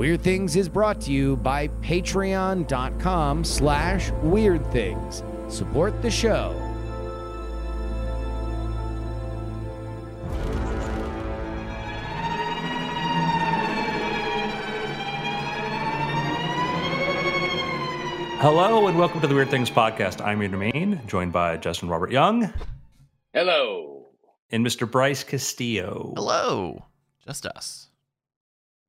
Weird Things is brought to you by patreon.com slash weird things. Support the show. Hello and welcome to the Weird Things podcast. I'm Andrew Mayne, joined by Justin Robert Young Hello. and Mr. Bryce Castillo. Hello. Just us.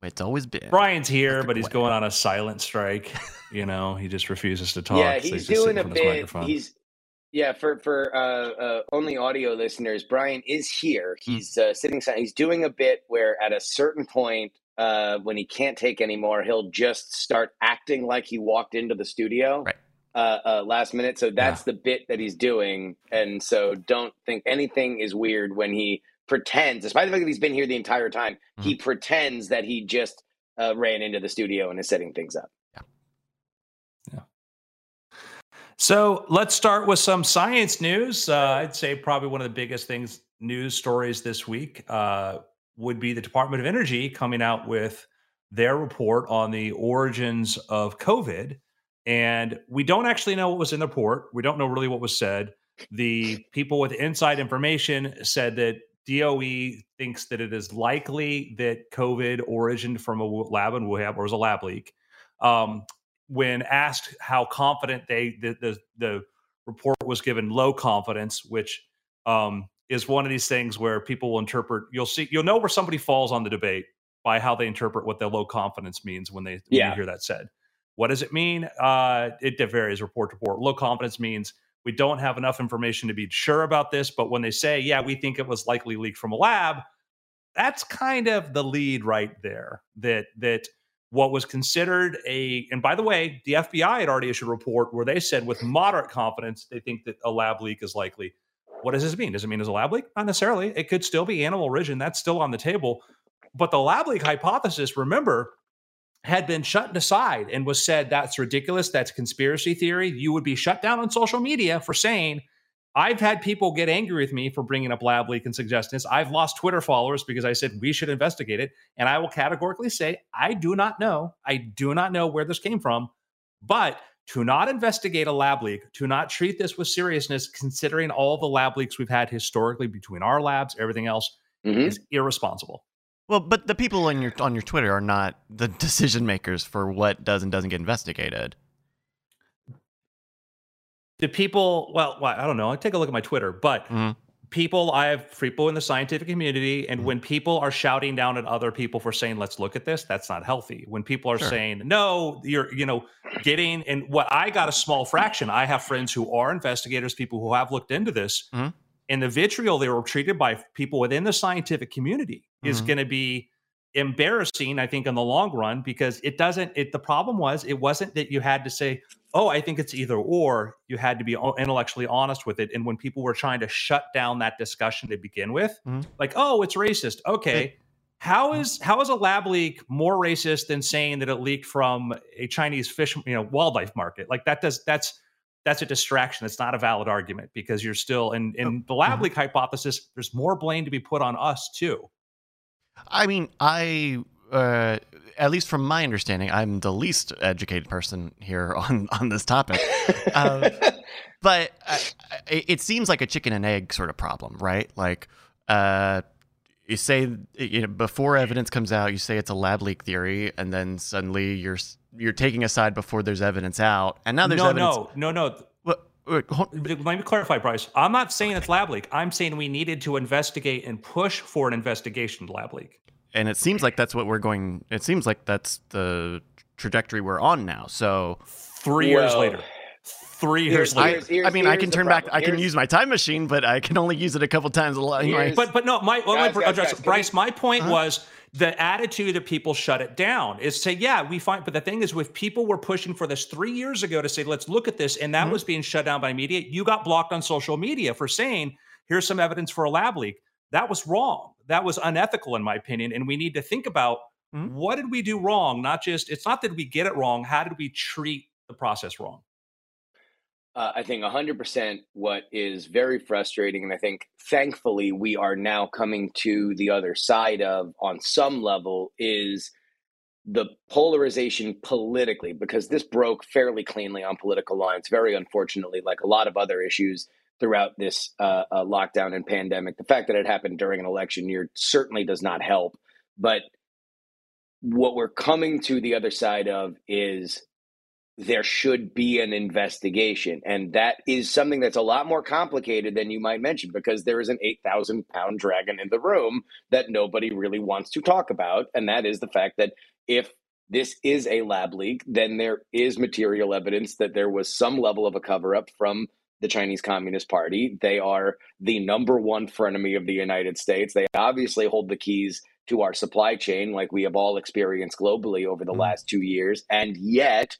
It's always been. Brian's here, but he's quack. going on a silent strike. You know, he just refuses to talk. yeah, so he's doing a in front of his bit. He's yeah for for uh, uh, only audio listeners. Brian is here. Hmm. He's uh, sitting. He's doing a bit where at a certain point, uh, when he can't take anymore, he'll just start acting like he walked into the studio. Right. Uh, uh, last minute. So that's the bit that he's doing. And so don't think anything is weird when he pretends, despite the fact that he's been here the entire time, he Mm-hmm. pretends that he just uh, ran into the studio and is setting things up. Yeah. So let's start with some science news. Uh, I'd say probably one of the biggest things, news stories this week, uh, would be the Department of Energy coming out with their report on the origins of COVID. And we don't actually know what was in the report. We don't know really what was said. The people with inside information said that DOE thinks that it is likely that COVID origined from a lab in Wuhan or was a lab leak. Um, when asked how confident they the the, the report was given low confidence, which um, is one of these things where people will interpret. You'll see, you'll know where somebody falls on the debate by how they interpret what the low confidence means when they when Yeah. you hear that said. What does it mean? Uh, it varies report to report. Low confidence means we don't have enough information to be sure about this, but when they say, "Yeah, we think it was likely leaked from a lab," that's kind of the lead right there. That that what was considered a and by the way the fbi had already issued a report where they said with moderate confidence they think that a lab leak is likely. What does this mean? Does it mean it's a lab leak? Not necessarily. It could still be animal origin. That's still on the table. But the lab leak hypothesis remember had been shut aside and was said that's ridiculous that's conspiracy theory you would be shut down on social media for saying I've had people get angry with me for bringing up lab leak and suggestions. I've lost Twitter followers because I said we should investigate it. And I will categorically say, I do not know. I do not know where this came from. But to not investigate a lab leak, to not treat this with seriousness, considering all the lab leaks we've had historically between our labs, everything else, Mhm. is irresponsible. Well, but the people on your on your Twitter are not the decision makers for what does and doesn't get investigated. The people, well, well, I don't know. I take a look at my Twitter, but Mhm. people i have people in the scientific community and Mhm. when people are shouting down at other people for saying let's look at this that's not healthy when people are Sure. saying no you're you know getting and what i got a small fraction i have friends who are investigators people who have looked into this Mhm. And the vitriol they were treated by people within the scientific community is Mhm. going to be embarrassing i think in the long run because it doesn't it the problem was it wasn't that you had to say oh i think it's either or you had to be intellectually honest with it and when people were trying to shut down that discussion to begin with Mhm. like oh it's racist okay how is how is a lab leak more racist than saying that it leaked from a chinese fish you know wildlife market like that does that's that's a distraction it's not a valid argument because you're still in in the lab Mhm. leak hypothesis there's more blame to be put on us too I mean, I uh, at least from my understanding, I'm the least educated person here on on this topic. Um, but uh, it it seems like a chicken and egg sort of problem, right? Like, uh, you say you know before evidence comes out, you say it's a lab leak theory, and then suddenly you're you're taking a side before there's evidence out, and now there's no evidence. no no no What- wait, Let me clarify, Bryce. I'm not saying it's lab leak. I'm saying we needed to investigate and push for an investigation lab leak. and it seems like that's what we're going. It seems like that's the trajectory we're on now. So Three years later. Three years here's- later. here's- here's- I mean, I can turn back. problem. I can use my time machine, but I can only use it a couple times a lot. But but no, my well, Guys, let me guys, address guys, Bryce. we- My point Uh-huh. was the attitude of people shut it down is say, yeah, we find. But the thing is, with people were pushing for this three years ago to say, let's look at this, and that Mhm. was being shut down by media. You got blocked on social media for saying, here's some evidence for a lab leak. That was wrong. That was unethical, in my opinion. And we need to think about Mhm. what did we do wrong? Not just it's not that we get it wrong. How did we treat the process wrong? Uh, I think 100% what is very frustrating, and I think thankfully we are now coming to the other side of on some level, is the polarization politically, because this broke fairly cleanly on political lines, very unfortunately, like a lot of other issues throughout this uh, uh, lockdown and pandemic. The fact that it happened during an election year certainly does not help. But what we're coming to the other side of is there should be an investigation. And that is something that's a lot more complicated than you might mention because there is an 8,000 pound dragon in the room that nobody really wants to talk about. And that is the fact that if this is a lab leak, then there is material evidence that there was some level of a cover up from the Chinese Communist Party. They are the number one frenemy of the United States. They obviously hold the keys to our supply chain, like we have all experienced globally over the mm-hmm. last two years. And yet,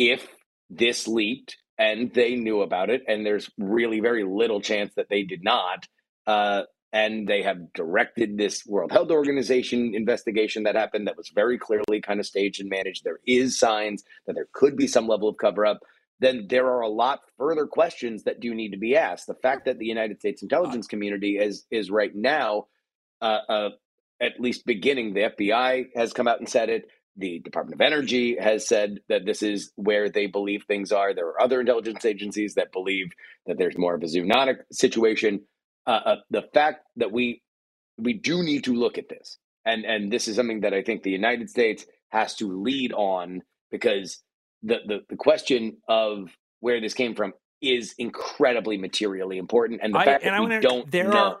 if this leaked and they knew about it, and there's really very little chance that they did not, uh, and they have directed this World Health Organization investigation that happened that was very clearly kind of staged and managed. There is signs that there could be some level of cover up. Then there are a lot further questions that do need to be asked. The fact that the United States intelligence community is is right now, uh, uh, at least beginning, the FBI has come out and said it. The Department of Energy has said that this is where they believe things are. There are other intelligence agencies that believe that there's more of a zoonotic situation uh, uh, the fact that we we do need to look at this, and and this is something that I think the United States has to lead on because the the, the question of where this came from is incredibly materially important, and the I, fact and that I we wanna, don't there know. Are,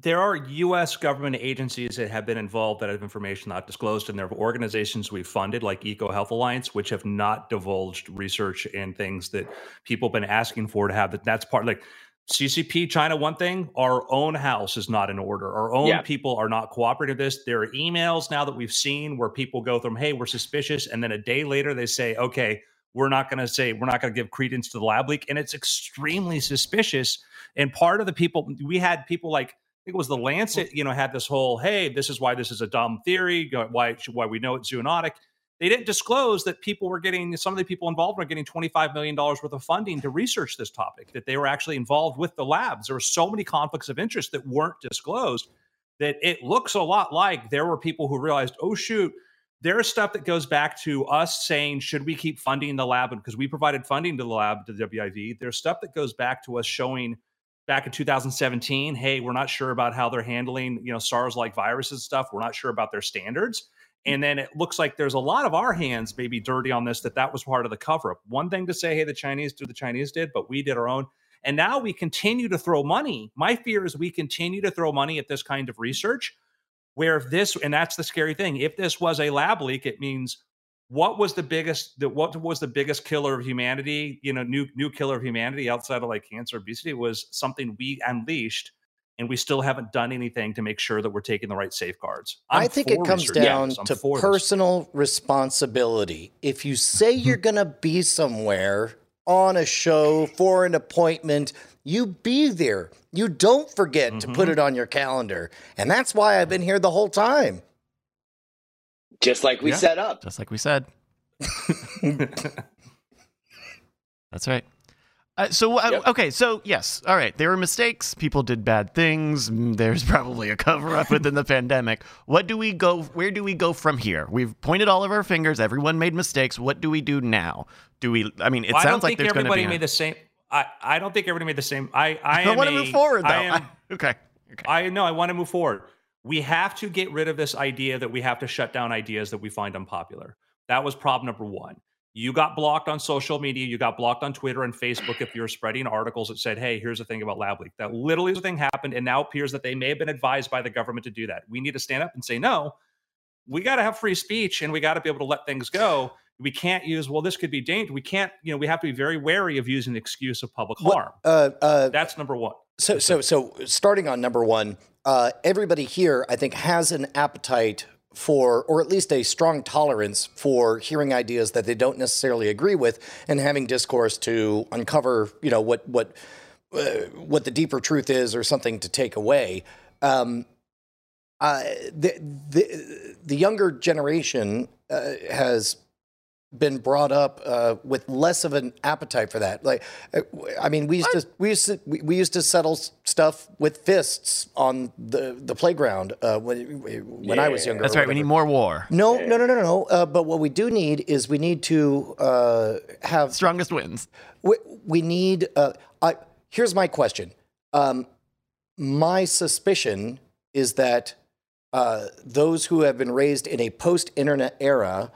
there are U.S. government agencies that have been involved that have information not disclosed, and there are organizations we've funded, like EcoHealth Alliance, which have not divulged research and things that people have been asking for to have. That that's part like CCP China, one thing, our own house is not in order. Our own yeah. people are not cooperating this. There are emails now that we've seen where people go from, hey, we're suspicious. And then a day later, they say, okay, we're not going to say, we're not going to give credence to the lab leak. And it's extremely suspicious. And part of the people, we had people like, think it was the Lancet, you know, had this whole, hey, this is why this is a dumb theory, why, why we know it's zoonotic. They didn't disclose that people were getting some of the people involved were getting $25 million worth of funding to research this topic that they were actually involved with the labs. There were so many conflicts of interest that weren't disclosed that it looks a lot like there were people who realized oh shoot there's stuff that goes back to us saying should we keep funding the lab because we provided funding to the lab to the wiv there's stuff that goes back to us showing back in 2017 hey we're not sure about how they're handling you know sars like viruses and stuff we're not sure about their standards and then it looks like there's a lot of our hands maybe dirty on this, that that was part of the cover up. One thing to say, hey, the Chinese do the Chinese did, but we did our own. And now we continue to throw money. My fear is we continue to throw money at this kind of research where if this, and that's the scary thing, if this was a lab leak, it means what was the biggest the, what was the biggest killer of humanity you know new new killer of humanity outside of like cancer obesity was something we unleashed and we still haven't done anything to make sure that we're taking the right safeguards. I'm i think it comes down to personal this. responsibility. If you say you're going to be somewhere on a show for an appointment, you be there. You don't forget mm-hmm. to put mm-hmm. it on your calendar. And that's why I've been here the whole time. Just like we yeah, set up. Just like we said. that's right. Uh, so uh, yep. okay, so yes, all right. There were mistakes. People did bad things. Mm, there's probably a cover up within the pandemic. What do we go? Where do we go from here? We've pointed all of our fingers. Everyone made mistakes. What do we do now? Do we? I mean, it well, sounds like there's going to be. Everybody made the same. I, I don't think everybody made the same. I I, I want to move forward though. I am, I, okay. okay. I know. I want to move forward. We have to get rid of this idea that we have to shut down ideas that we find unpopular. That was problem number one you got blocked on social media, you got blocked on Twitter and Facebook if you're spreading articles that said, hey, here's the thing about lab leak. That literally the thing happened, and now appears that they may have been advised by the government to do that. We need to stand up and say, no, we got to have free speech and we got to be able to let things go. We can't use, well, this could be dangerous. We can't, you know, we have to be very wary of using the excuse of public harm. Uh, uh, That's number one. So, so, so starting on number one, uh, everybody here, I think, has an appetite for, or at least a strong tolerance for hearing ideas that they don't necessarily agree with, and having discourse to uncover, you know, what what uh, what the deeper truth is, or something to take away. Um, uh, the, the the younger generation uh, has been brought up uh, with less of an appetite for that. Like, uh, I mean, we used to we used to we used to settle stuff with fists on the the playground uh, when when I was younger. That's right. We need more war. No, no, no, no, no. Uh, but what we do need is we need to uh, have strongest wins. We, we need. Uh, I here's my question. Um, my suspicion is that uh, those who have been raised in a post-internet era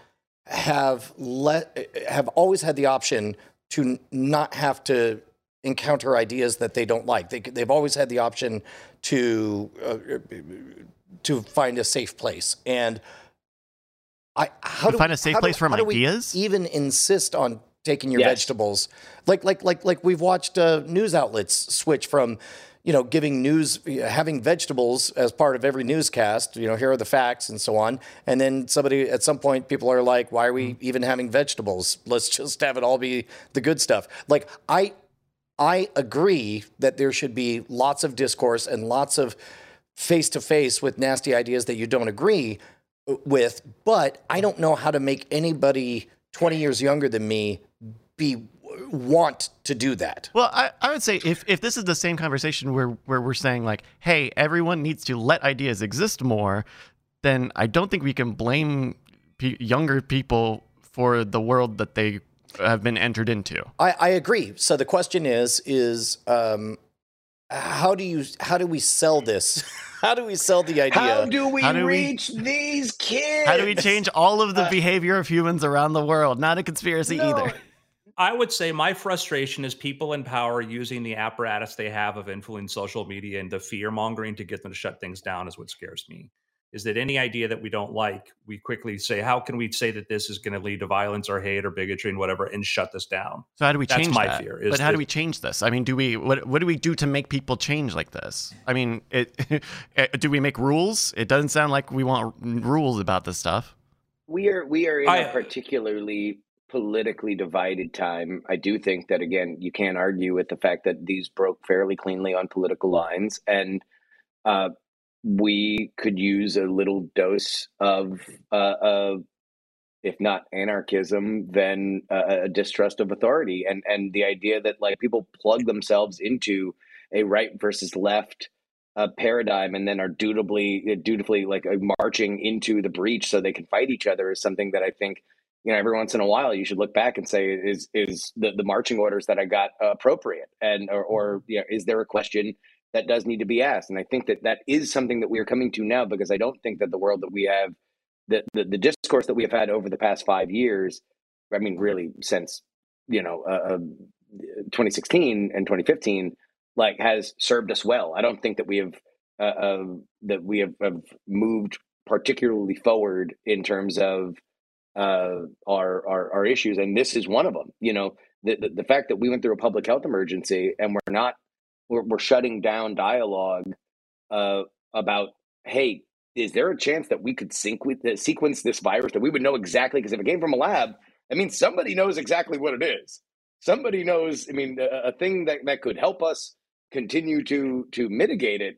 have let have always had the option to not have to encounter ideas that they don't like. They, they've always had the option to uh, to find a safe place. And I how to do find a safe place do, from ideas? even insist on taking your Yes. vegetables? Like like like like we've watched uh, news outlets switch from you know giving news having vegetables as part of every newscast you know here are the facts and so on. And then somebody at some point people are like why are we mm-hmm. even having vegetables? Let's just have it all be the good stuff. Like i I agree that there should be lots of discourse and lots of face to face with nasty ideas that you don't agree with, but I don't know how to make anybody 20 years younger than me be want to do that. Well, I, I would say if, if this is the same conversation where, where we're saying, like, hey, everyone needs to let ideas exist more, then I don't think we can blame pe- younger people for the world that they have been entered into. I, I agree. So the question is is um, how do you how do we sell this? how do we sell the idea? How do we How do we- reach these kids? How do we change all of the behavior of humans around the world? Not a conspiracy No. either. I would say my frustration is people in power using the apparatus they have of influencing social media and the fear mongering to get them to shut things down is what scares me. Is that any idea that we don't like, we quickly say, how can we say that this is going to lead to violence or hate or bigotry and whatever, and shut this down? So how do we That's change my that? fear, is but how do we change this? I mean, do we what what do we do to make people change like this? I mean, it, eh, do we make rules? It doesn't sound like we want rules about this stuff. we are we are in I- a particularly politically divided time. I do think that again, you can't argue with the fact that these broke fairly cleanly on political lines, and uh, we could use a little dose of, uh, of if not anarchism, then uh, a distrust of authority, and and the idea that like people plug themselves into a right versus left uh, paradigm and then are dutifully dutifully like marching into the breach so they can fight each other is something that I think you know every once in a while you should look back and say is is the, the marching orders that I got appropriate? And or, or you know, is there a question that does need to be asked? And I think that that is something that we are coming to now because I don't think that the world that we have the the, the discourse that we have had over the past five years I mean really since you know uh, uh, 2016 and 2015 like has served us well. I don't think that we have uh, uh, that we have, have moved particularly forward in terms of uh, our, our our issues, and this is one of them. You know, the, the the fact that we went through a public health emergency and we're not we're, we're shutting down dialogue uh, about hey. Is there a chance that we could sequence this virus that we would know exactly? Because if it came from a lab, I mean, somebody knows exactly what it is. Somebody knows. I mean, a, a thing that, that could help us continue to to mitigate it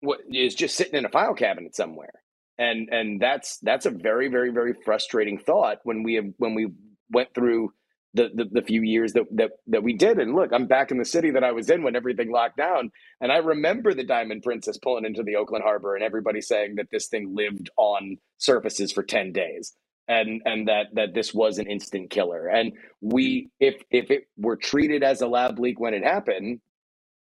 what is just sitting in a file cabinet somewhere and and that's that's a very very very frustrating thought when we have when we went through the, the the few years that that that we did. And look i'm back in the city that i was in when everything locked down and i remember the diamond princess pulling into the oakland harbor and everybody saying that this thing lived on surfaces for 10 days and and that that this was an instant killer. And we if if it were treated as a lab leak when it happened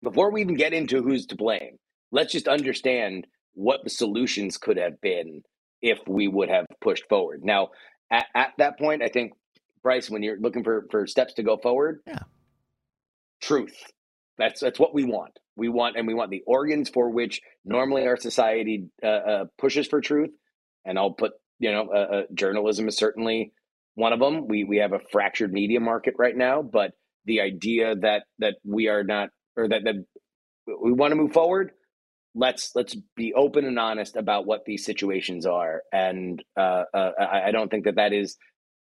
before we even get into who's to blame, let's just understand what the solutions could have been if we would have pushed forward. Now, at, at that point, I think, Bryce, when you're looking for, for steps to go forward, Yeah. truth. That's that's what we want. We want, and we want the organs for which normally our society uh, uh, pushes for truth. And I'll put, you know, uh, uh, journalism is certainly one of them. We we have a fractured media market right now, but the idea that that we are not or that, that we want to move forward let's let's be open and honest about what these situations are. And uh, uh, I, I don't think that that is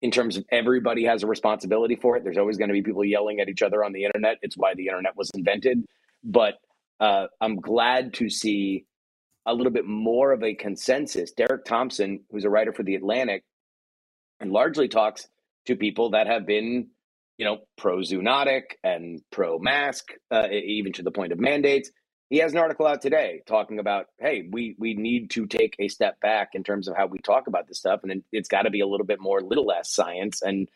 in terms of everybody has a responsibility for it. There's always going to be people yelling at each other on the internet. It's why the internet was invented. But uh, i'm glad to see a little bit more of a consensus. Derek thompson who's a writer for the atlantic and largely talks to people that have been, you know, pro zoonotic and pro mask, uh, even to the point of mandates. He has an article out today talking about, hey, we we need to take a step back in terms of how we talk about this stuff, and it's got to be a little bit more, little less science and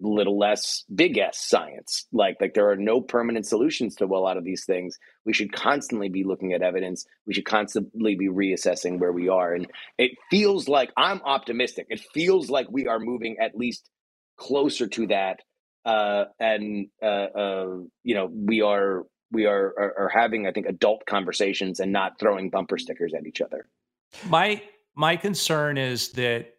little less big S science. Like like there are no permanent solutions to a lot of these things. We should constantly be looking at evidence. We should constantly be reassessing where we are. And it feels like I'm optimistic. It feels like we are moving at least closer to that. Uh, and uh, uh, you know we are we are, are are having I think adult conversations and not throwing bumper stickers at each other. My my concern is that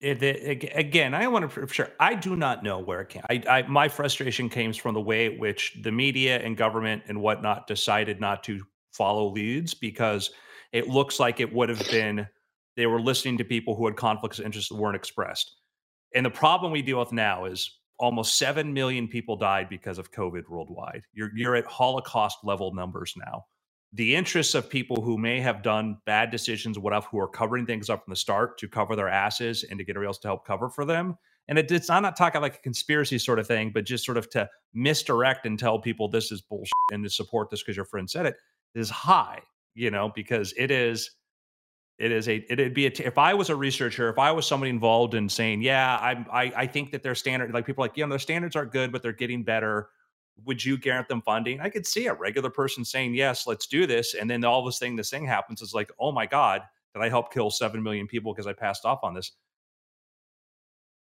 it, it, again, I want to for sure. I do not know where it came. I, I, my frustration came from the way which the media and government and whatnot decided not to follow leads because it looks like it would have been they were listening to people who had conflicts of interest that weren't expressed. And the problem we deal with now is almost seven million people died because of COVID worldwide. You're you're at Holocaust level numbers now the interests of people who may have done bad decisions, whatever, who are covering things up from the start to cover their asses and to get everybody else to help cover for them. And it, it's I'm not talking like a conspiracy sort of thing, but just sort of to misdirect and tell people this is bullshit and to support this because your friend said it is high, you know, because it is it is a it'd be a if I was a researcher, if I was somebody involved in saying, yeah, I I I think that their standard like people like you know their standards aren't good, but they're getting better would you grant them funding? I could see a regular person saying, yes, let's do this. And then all of a sudden this thing happens. It's like, oh my God, did I help kill 7 million people because I passed off on this?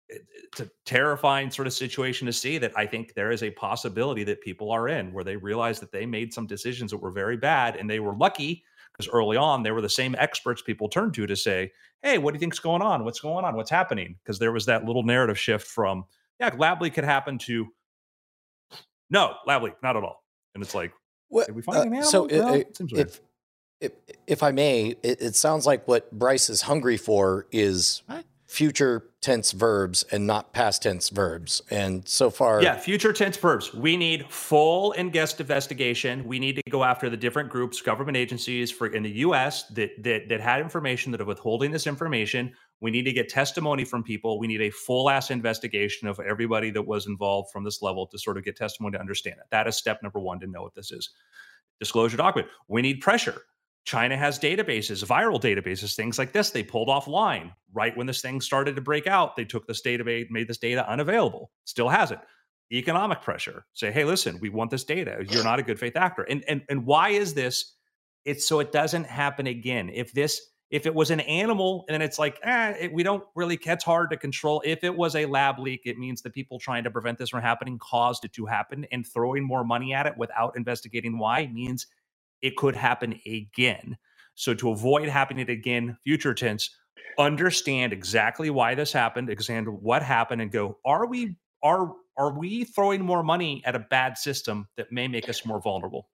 It's a terrifying sort of situation to see that I think there is a possibility that people are in where they realize that they made some decisions that were very bad and they were lucky because early on they were the same experts people turned to to say, hey, what do you think's going on? What's going on? What's happening? Because there was that little narrative shift from, yeah, lab leak could happen to no, lab leak, not at all. And it's like, what, did we find uh, an animal? So no, it, it if, if, if I may, it, it, sounds like what Bryce is hungry for is what? Future tense verbs and not past tense verbs. And so far, yeah, future tense verbs. We need full and guest investigation. We need to go after the different groups, government agencies for in the U.S. that that that had information that are withholding this information. We need to get testimony from people. We need a full ass investigation of everybody that was involved from this level to sort of get testimony to understand it. That is step number one to know what this is. Disclosure document. We need pressure. China has databases, viral databases, things like this. They pulled offline right when this thing started to break out. They took this database, made this data unavailable. Still has it. Economic pressure. Say, hey, listen, we want this data. You're not a good faith actor. And and and why is this? It's so it doesn't happen again. If this if it was an animal and it's like, eh, it, we don't really, it's hard to control. If it was a lab leak, it means the people trying to prevent this from happening caused it to happen. And throwing more money at it without investigating why means it could happen again. So to avoid happening again, future tense, understand exactly why this happened, examine what happened, and go, are we are are we throwing more money at a bad system that may make us more vulnerable?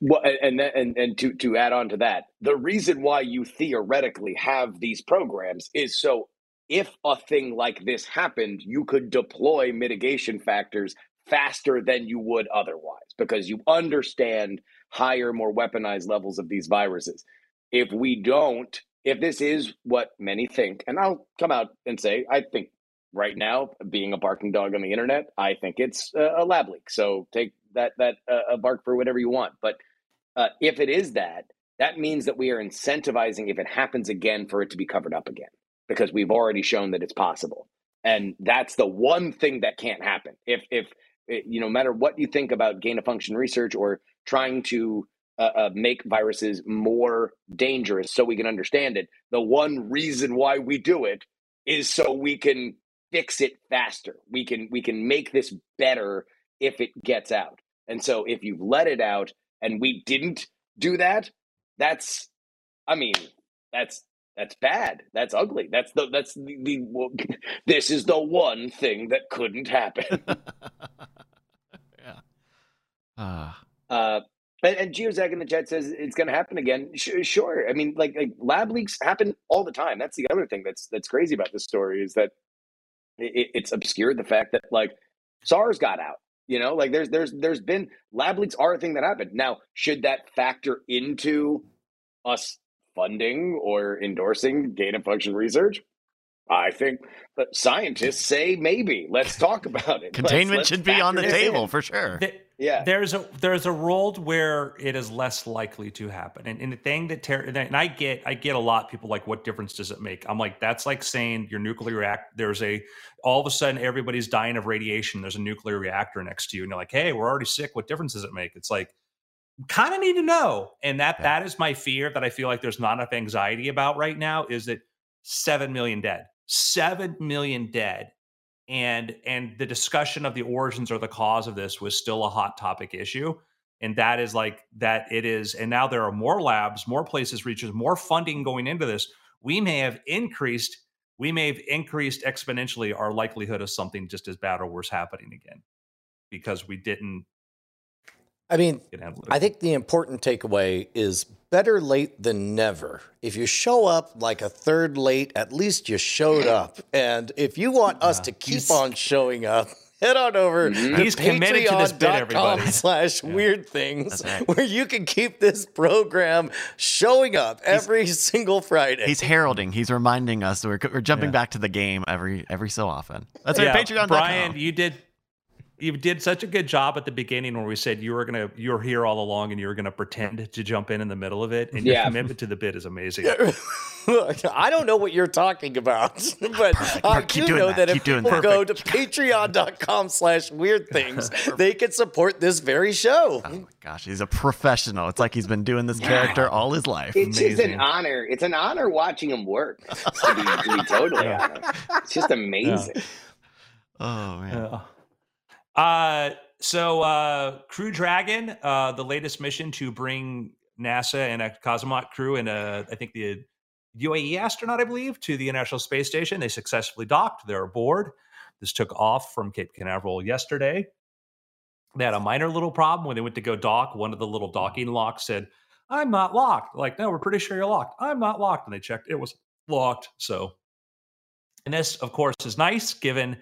Well, and and and to to add on to that, the reason why you theoretically have these programs is so if a thing like this happened, you could deploy mitigation factors faster than you would otherwise because you understand higher, more weaponized levels of these viruses. If we don't, if this is what many think, and I'll come out and say, I think right now, being a barking dog on the internet, I think it's a lab leak. So take that that uh, a bark for whatever you want. But uh, if it is that, that means that we are incentivizing if it happens again for it to be covered up again because we've already shown that it's possible. And that's the one thing that can't happen. If if eh, you know, no matter what you think about gain of function research or trying to uh, uh, make viruses more dangerous so we can understand it, the one reason why we do it is so we can fix it faster. We can we can make this better if it gets out. And so if you've let it out and we didn't do that, that's I mean, that's that's bad. That's ugly. That's the that's the, the this is the one thing that couldn't happen. yeah. Uh. Uh and, and Geozag in the chat says it's going to happen again. sure. I mean, like, like lab leaks happen all the time. That's the other thing that's that's crazy about this story is that it, it's obscured the fact that like SARS got out. You know, like there's there's there's been lab leaks are a thing that happened. Now, should that factor into us funding or endorsing gain of function research? I think but scientists say maybe. Let's talk about it. Containment let's, let's should be on the table in. for sure. The- Yeah. there's a there's a world where it is less likely to happen. And, and the thing that ter- and i get i get a lot people like what difference does it make? I'm like that's like saying your nuclear react there's a all of a sudden everybody's dying of radiation. There's a nuclear reactor next to you. And you're like hey we're already sick. What difference does it make? It's like kind of need to know. And that Yeah. that is my fear that i feel like there's not enough anxiety about right now is that 7 million dead. 7 million dead and and the discussion of the origins or the cause of this was still a hot topic issue and that is like that it is and now there are more labs more places reaches more funding going into this we may have increased we may have increased exponentially our likelihood of something just as bad or worse happening again because we didn't I mean. I think the important takeaway is better late than never. If you show up like a third late, at least you showed up. And if you want us to keep on showing up, head on over mm-hmm. to He's committed to this bit, patreon.com everybody. slash weird things That's right. where you can keep this program showing up every single Friday. He's heralding. He's reminding us. We're, we're jumping Yeah. back to the game every every so often. That's yeah, right. Patreon. Brian, you did you did such a good job at the beginning where we said you were gonna you were here all along and you were gonna pretend to jump in in the middle of it and your commitment to the bit is amazing. I don't know what you're talking about, but I Keep do doing know that. that, if people that. go to patreon.com slash weird things, they can support this very show. Oh my gosh, he's a professional. It's like he's been doing this character all his life. It's just an honor. It's an honor watching him work. To be, to be totally honest, it's just amazing. Oh man. Yeah. Uh, so uh, Crew Dragon, uh, the latest mission to bring NASA and a cosmonaut crew and a, I think the UAE astronaut, I believe, to the International Space Station. They successfully docked. They're aboard. This took off from Cape Canaveral yesterday. They had a minor little problem when they went to go dock. One of the little docking locks said, I'm not locked. Like, no, we're pretty sure you're locked. I'm not locked. And they checked, it was locked. So, and this, of course, is nice given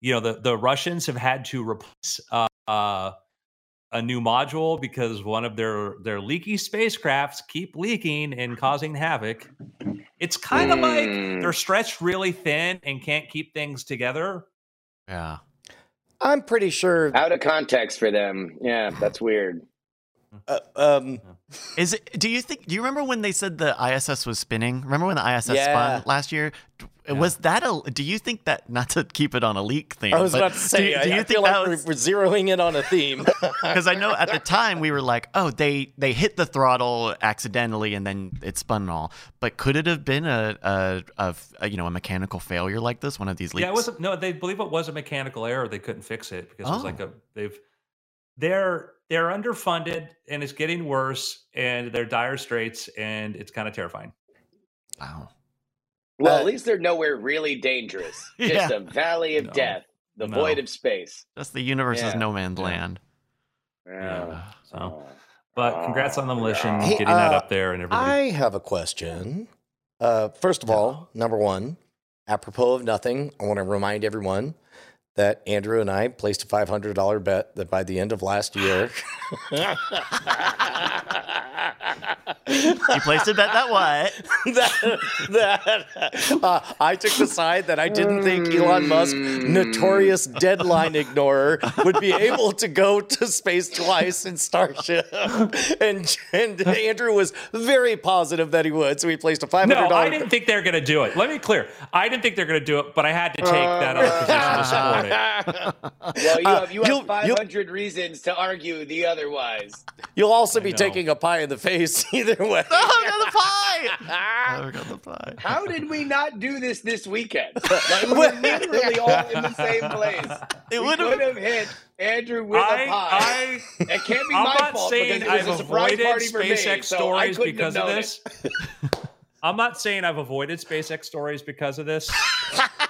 you know the the Russians have had to replace uh, uh, a new module because one of their their leaky spacecrafts keep leaking and causing havoc. It's kind of like Mm. they're stretched really thin and can't keep things together. Yeah. I'm pretty sure. Out of context for them. Yeah, that's weird. Uh, um, Is it? Do you think? Do you remember when they said the ISS was spinning? Remember when the ISS Yeah. spun last year? Was that a? Do you think that? Not to keep it on a leak thing. I was but about to say, Do, you- do I, you I think feel like was? we're, we're zeroing in on a theme. Because I know at the time we were like, oh, they they hit the throttle accidentally and then it spun and all. But could it have been a a, a, a, you know a mechanical failure like this? One of these leaks? Yeah, it was a, no. They believe it was a mechanical error. They couldn't fix it because it was Oh. like a they've they're they're underfunded and it's getting worse and they're dire straits and it's kind of terrifying. Wow. Well, Uh, at least they're nowhere really dangerous. Just Yeah. a valley of No. death, the No. void of space. That's the universe's Yeah. no man's Yeah. land. Yeah. So, but congrats on the mission, Hey, getting that uh, up there and everybody. I have a question. Uh, first of all, number one, apropos of nothing, I want to remind everyone that Andrew and I placed a $500 bet that by the end of last year, You placed a bet that what? that, that uh, I took the side that I didn't think Elon Musk, notorious deadline ignorer, would be able to go to space twice in Starship. And, and Andrew was very positive that he would. So he placed a $500 no, I didn't think they were going to do it. Let me be clear. I didn't think they're going to do it, but I had to take that other position to support it. Well, you Uh, have, you you'll- have 500 reasons to argue the otherwise. You'll also be know. taking a pie in the face either way. Oh, I got the pie! Oh, I got the pie. How did we not do this this weekend? Like, we were literally all in the same place. It would've- hit Andrew with a pie. I, it can't be I'm my fault because it was I've a surprise avoided party for me, SpaceX so stories couldn't because of this. I'm not saying I've avoided SpaceX stories because of this,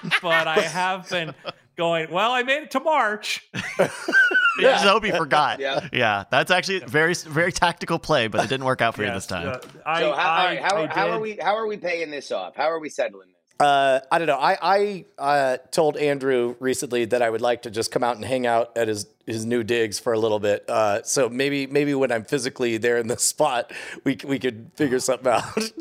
but I have been going, well, I made it to March. I just hope he forgot. Yeah. Yeah, that's actually very very tactical play, but it didn't work out for you this time. uh, I, So how, I, how, I how are we how are we paying this off? How are we settling this? Uh, I don't know. I I uh, told Andrew recently that I would like to just come out and hang out at his his new digs for a little bit. Uh, so maybe maybe when I'm physically there in the spot, we we could figure something out.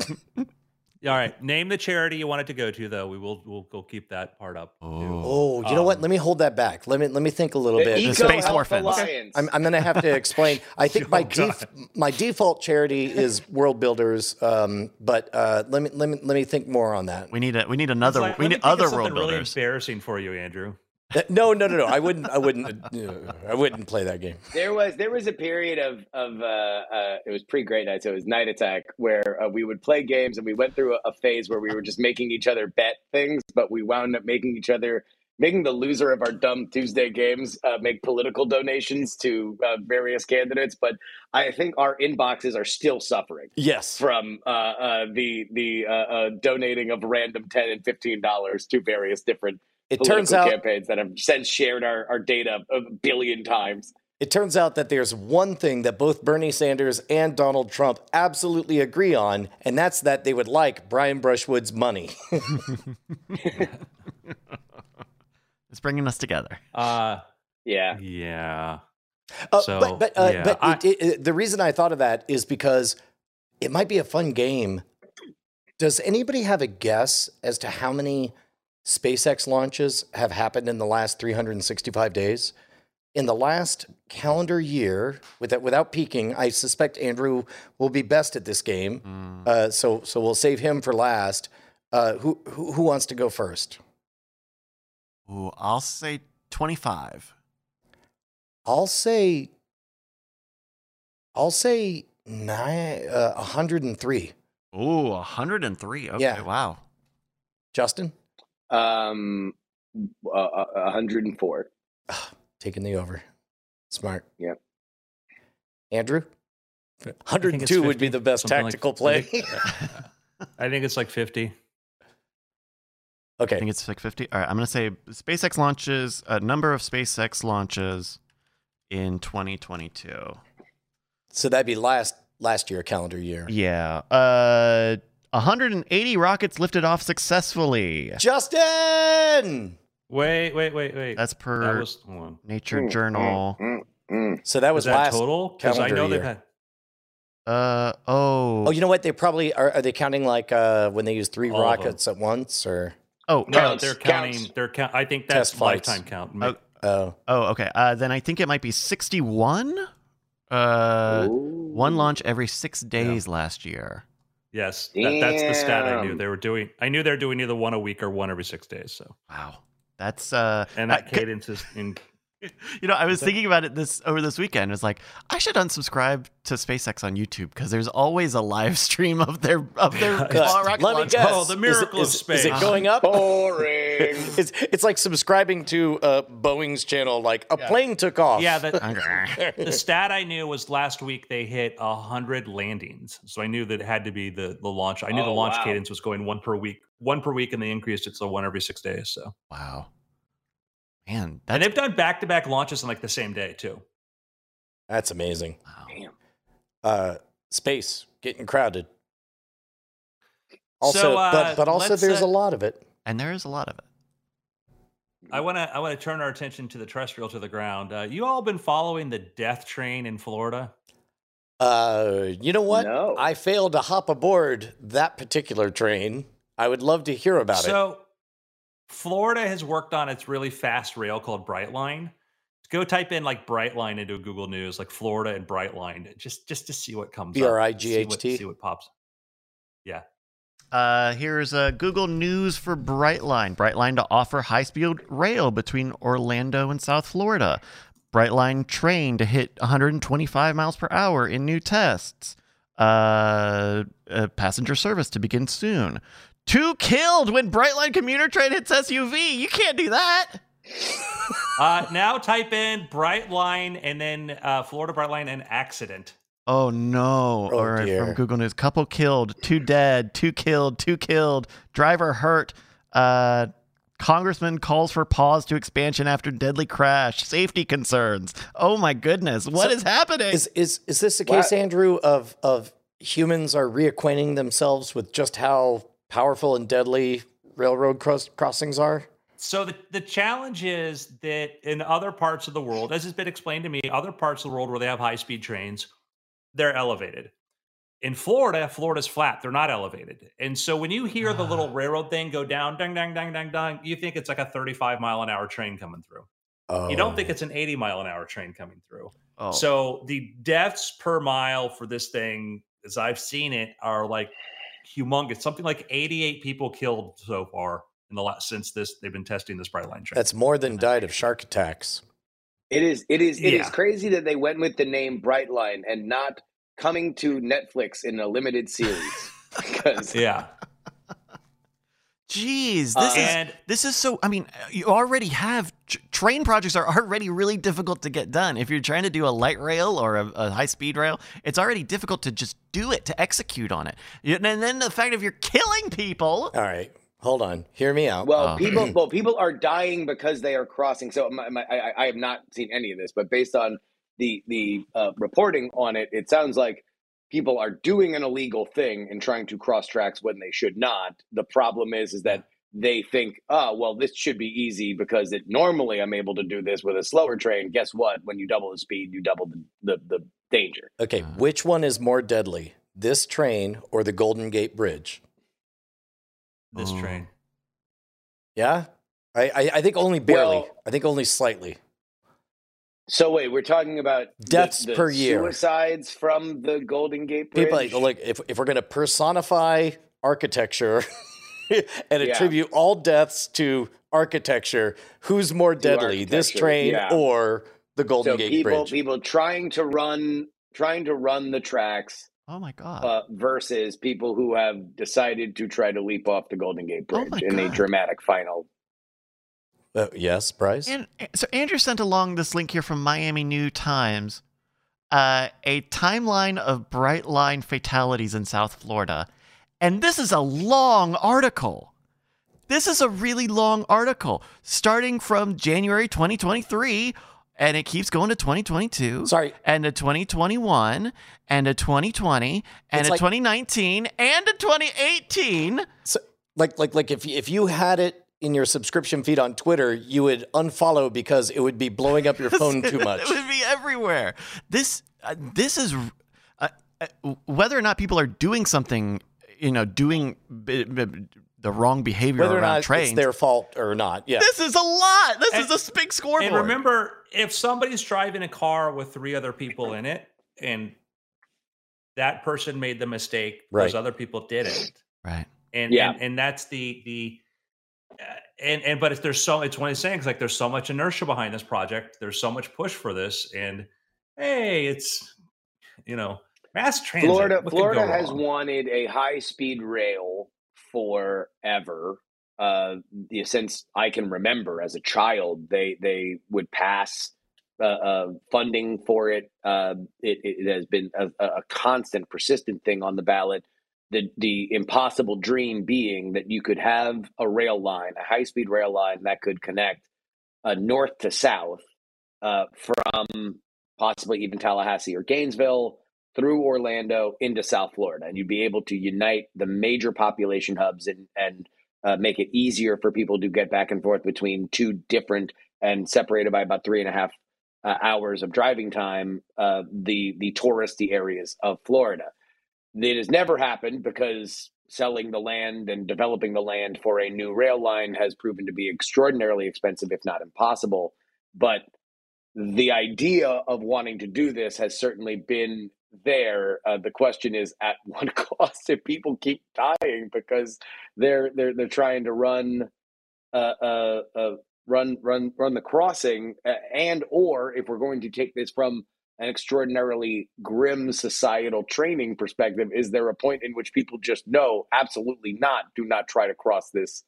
All right. Name the charity you want it to go to, though. We will we'll, we'll keep that part up. too. Oh. Oh, you know what? Um, Let me hold that back. Let me let me think a little The bit. Eco Eco Space Orphans. I'm, I'm going to have to explain. I think my Oh, God. def- my default charity is World Builders, um, but uh, let me let me let me think more on that. We need a we need another like, we need other something world really builders. embarrassing for you, Andrew. No, no, no, no. I wouldn't. I wouldn't. I wouldn't play that game. There was there was a period of of uh, uh, it was pre Great Night, so it was Night Attack, where uh, we would play games, and we went through a, a phase where we were just making each other bet things, but we wound up making each other making the loser of our dumb Tuesday games uh, make political donations to uh, various candidates. But I think our inboxes are still suffering Yes. from uh, uh, the the uh, uh, donating of random ten and fifteen dollars to various different It turns out. campaigns that have since shared our, our data a billion times. It turns out that there's one thing that both Bernie Sanders and Donald Trump absolutely agree on, and that's that they would like Brian Brushwood's money. It's bringing us together. Uh, Yeah. yeah. Uh, So, but but, uh, yeah, but I- it, it, it- the reason I thought of that is because it might be a fun game. Does anybody have a guess as to how many SpaceX launches have happened in the last 365 days? In the last calendar year, without without peeking, I suspect Andrew will be best at this game. Mm. Uh, so so we'll save him for last. Uh, who, who who wants to go first? Ooh, I'll say 25. I'll say. I'll say nine, uh, 103. Ooh, 103. Okay, Yeah. wow. Justin, Um, uh, uh, 104. taking the over. Smart. Yep. Andrew, 102 would be the best something like- tactical I play. I think it's like 50. Okay. I think it's like 50. All right, I'm going to say SpaceX launches, a number of SpaceX launches in 2022. So that'd be last last year, calendar year. Yeah. Uh 180 rockets lifted off successfully. Justin! Wait, wait, wait, wait. That's that per was. Nature Mm, Journal. mm, mm. So that was Was that last. total? Because I calendar know they've year. had. Uh oh. Oh, you know what? They probably are. Are they counting like uh, when they use three All rockets at once, or? Oh, No, Counts, they're counts. counting. They're count. I think that's Test flights. lifetime count. Oh, Oh, oh, okay. Uh, then I think it might be 61. Uh, Ooh. one launch every six days last year. Yes, that, that's the stat I knew they were doing. I knew they're doing either one a week or one every six days. So, Wow, that's uh, and uh, that cadence is in. You know, I was thinking about it this over this weekend. It's like I should unsubscribe to SpaceX on YouTube because there's always a live stream of their of their Good. rocket Let me launch. guess. Oh, the Is it- miracle of is- Is it going up? Boring. it's it's like subscribing to uh, Boeing's channel. Like a plane took off. Yeah, the, the stat I knew was last week they hit a hundred landings. So I knew that it had to be the the launch. I knew the Oh, launch wow. cadence was going one per week, one per week, and they increased it to one every six days. So, wow, man, and they've done back to back launches in like the same day too. that's amazing. wow. Damn. Uh, space getting crowded. Also, So, uh, but but also there's uh, a lot of it. and there is a lot of it. I want to I want to turn our attention to the terrestrial to the ground. Uh, you all been following the death train in Florida? Uh, you know what? No. I failed to hop aboard that particular train. I would love to hear about it. so, Florida has worked on its really fast rail called Brightline. Go type in like Brightline into Google News, like Florida and Brightline, just just to see what comes. up, B-R-I-G-H-T? See what pops. Yeah. Uh, here's uh, Google News for Brightline. Brightline to offer high-speed rail between Orlando and South Florida. Brightline train to hit 125 miles per hour in new tests. Uh, uh, passenger service to begin soon. Two killed when Brightline commuter train hits SUV. You can't do that. Uh, now type in Brightline and then uh, Florida Brightline and accident. Oh no! Oh, All right, dear. from Google News: couple killed, two dead, two killed, two killed, driver hurt. Uh, congressman calls for pause to expansion after deadly crash. Safety concerns. Oh my goodness, what So, is happening? Is is is this the Wow. case, Andrew, of of humans are reacquainting themselves with just how powerful and deadly railroad cross- crossings are? So the, the challenge is that in other parts of the world, as has been explained to me, other parts of the world where they have high speed trains, they're elevated. In Florida, Florida's flat; they're not elevated, and so when you hear the little ah. railroad thing go down, dang, dang, dang, dang, dang, you think it's like a 35 mile an hour train coming through. Oh. You don't think oh. it's an 80 mile an hour train coming through. Oh. So the deaths per mile for this thing, as I've seen it, are like humongous. Something like 88 people killed so far in the last since this they've been testing this Brightline train. That's more than died of shark attacks. It is it is it is Yeah. crazy that they went with the name Brightline and not coming to Netflix in a limited series. because yeah. Jeez, this Uh, is and this is so. I mean, you already have tr- train projects are already really difficult to get done. If you're trying to do a light rail or a, a high speed rail, it's already difficult to just do it to execute on it. And then the fact of you're killing people. All right, hold on. Hear me out. well, Oh. people well people are dying because they are crossing. So my, my, I, I have not seen any of this, but based on the the uh, reporting on it, it sounds like people are doing an illegal thing and trying to cross tracks when they should not. The problem is is that they think, oh, well, this should be easy because it normally I'm able to do this with a slower train. Guess what? When you double the speed, you double the the, the danger. okay, Uh. which one is more deadly, this train or the Golden Gate Bridge? this Oh. train. Yeah, I I, I think only barely. Well- I think only slightly. So wait, we're talking about Deaths the per year. suicides from the Golden Gate Bridge. People like, like if if we're gonna personify architecture and Yeah. attribute all deaths to architecture, who's more deadly, this train yeah. or the Golden so Gate people Bridge? people trying to run trying to run the tracks Oh my god. uh, versus people who have decided to try to leap off the Golden Gate Oh Bridge my in a dramatic final. Uh, yes, Bryce. And so Andrew sent along this link here from Miami New Times, uh, a timeline of Brightline fatalities in South Florida, and this is a long article. This is a really long article, starting from January 2023, and it keeps going to 2022. Sorry. And to 2021, and to 2020, and It's to like- 2019, and to 2018. So, like like like if if you had it in your subscription feed on Twitter, you would unfollow because it would be blowing up your phone too much. it would be everywhere. This uh, this is uh, uh, whether or not people are doing something, you know, doing b- b- the wrong behavior Whether or around not trains. it's their fault or not. Yeah. This is a lot. This And- is a big scoreboard. And remember, if somebody's driving a car with three other people in it, and that person made the mistake, Right. those other people didn't, right? and Yeah. and, and that's the the. Uh, and and but if there's so it's one of these things like there's so much inertia behind this project there's so much push for this and hey it's you know mass transit Florida Florida has wrong? wanted a high speed rail forever. Uh, since I can remember as a child, they they would pass uh, uh, funding for it. Uh, it. It has been a, a constant, persistent thing on the ballot. The the impossible dream being that you could have a rail line, a high speed rail line that could connect uh, north to south uh, from possibly even Tallahassee or Gainesville through Orlando into South Florida, and you'd be able to unite the major population hubs and and uh, make it easier for people to get back and forth between two different and separated by about three and a half uh, hours of driving time. Uh, the the touristy areas of Florida. It has never happened because selling the land and developing the land for a new rail line has proven to be extraordinarily expensive, if not impossible. But the idea of wanting to do this has certainly been there. Uh, the question is at what cost if people keep dying because they're they're they're trying to run uh, uh, uh, run run run the crossing uh, and or if we're going to take this from an extraordinarily grim societal training perspective is there a point in which people just know absolutely not do not try to cross this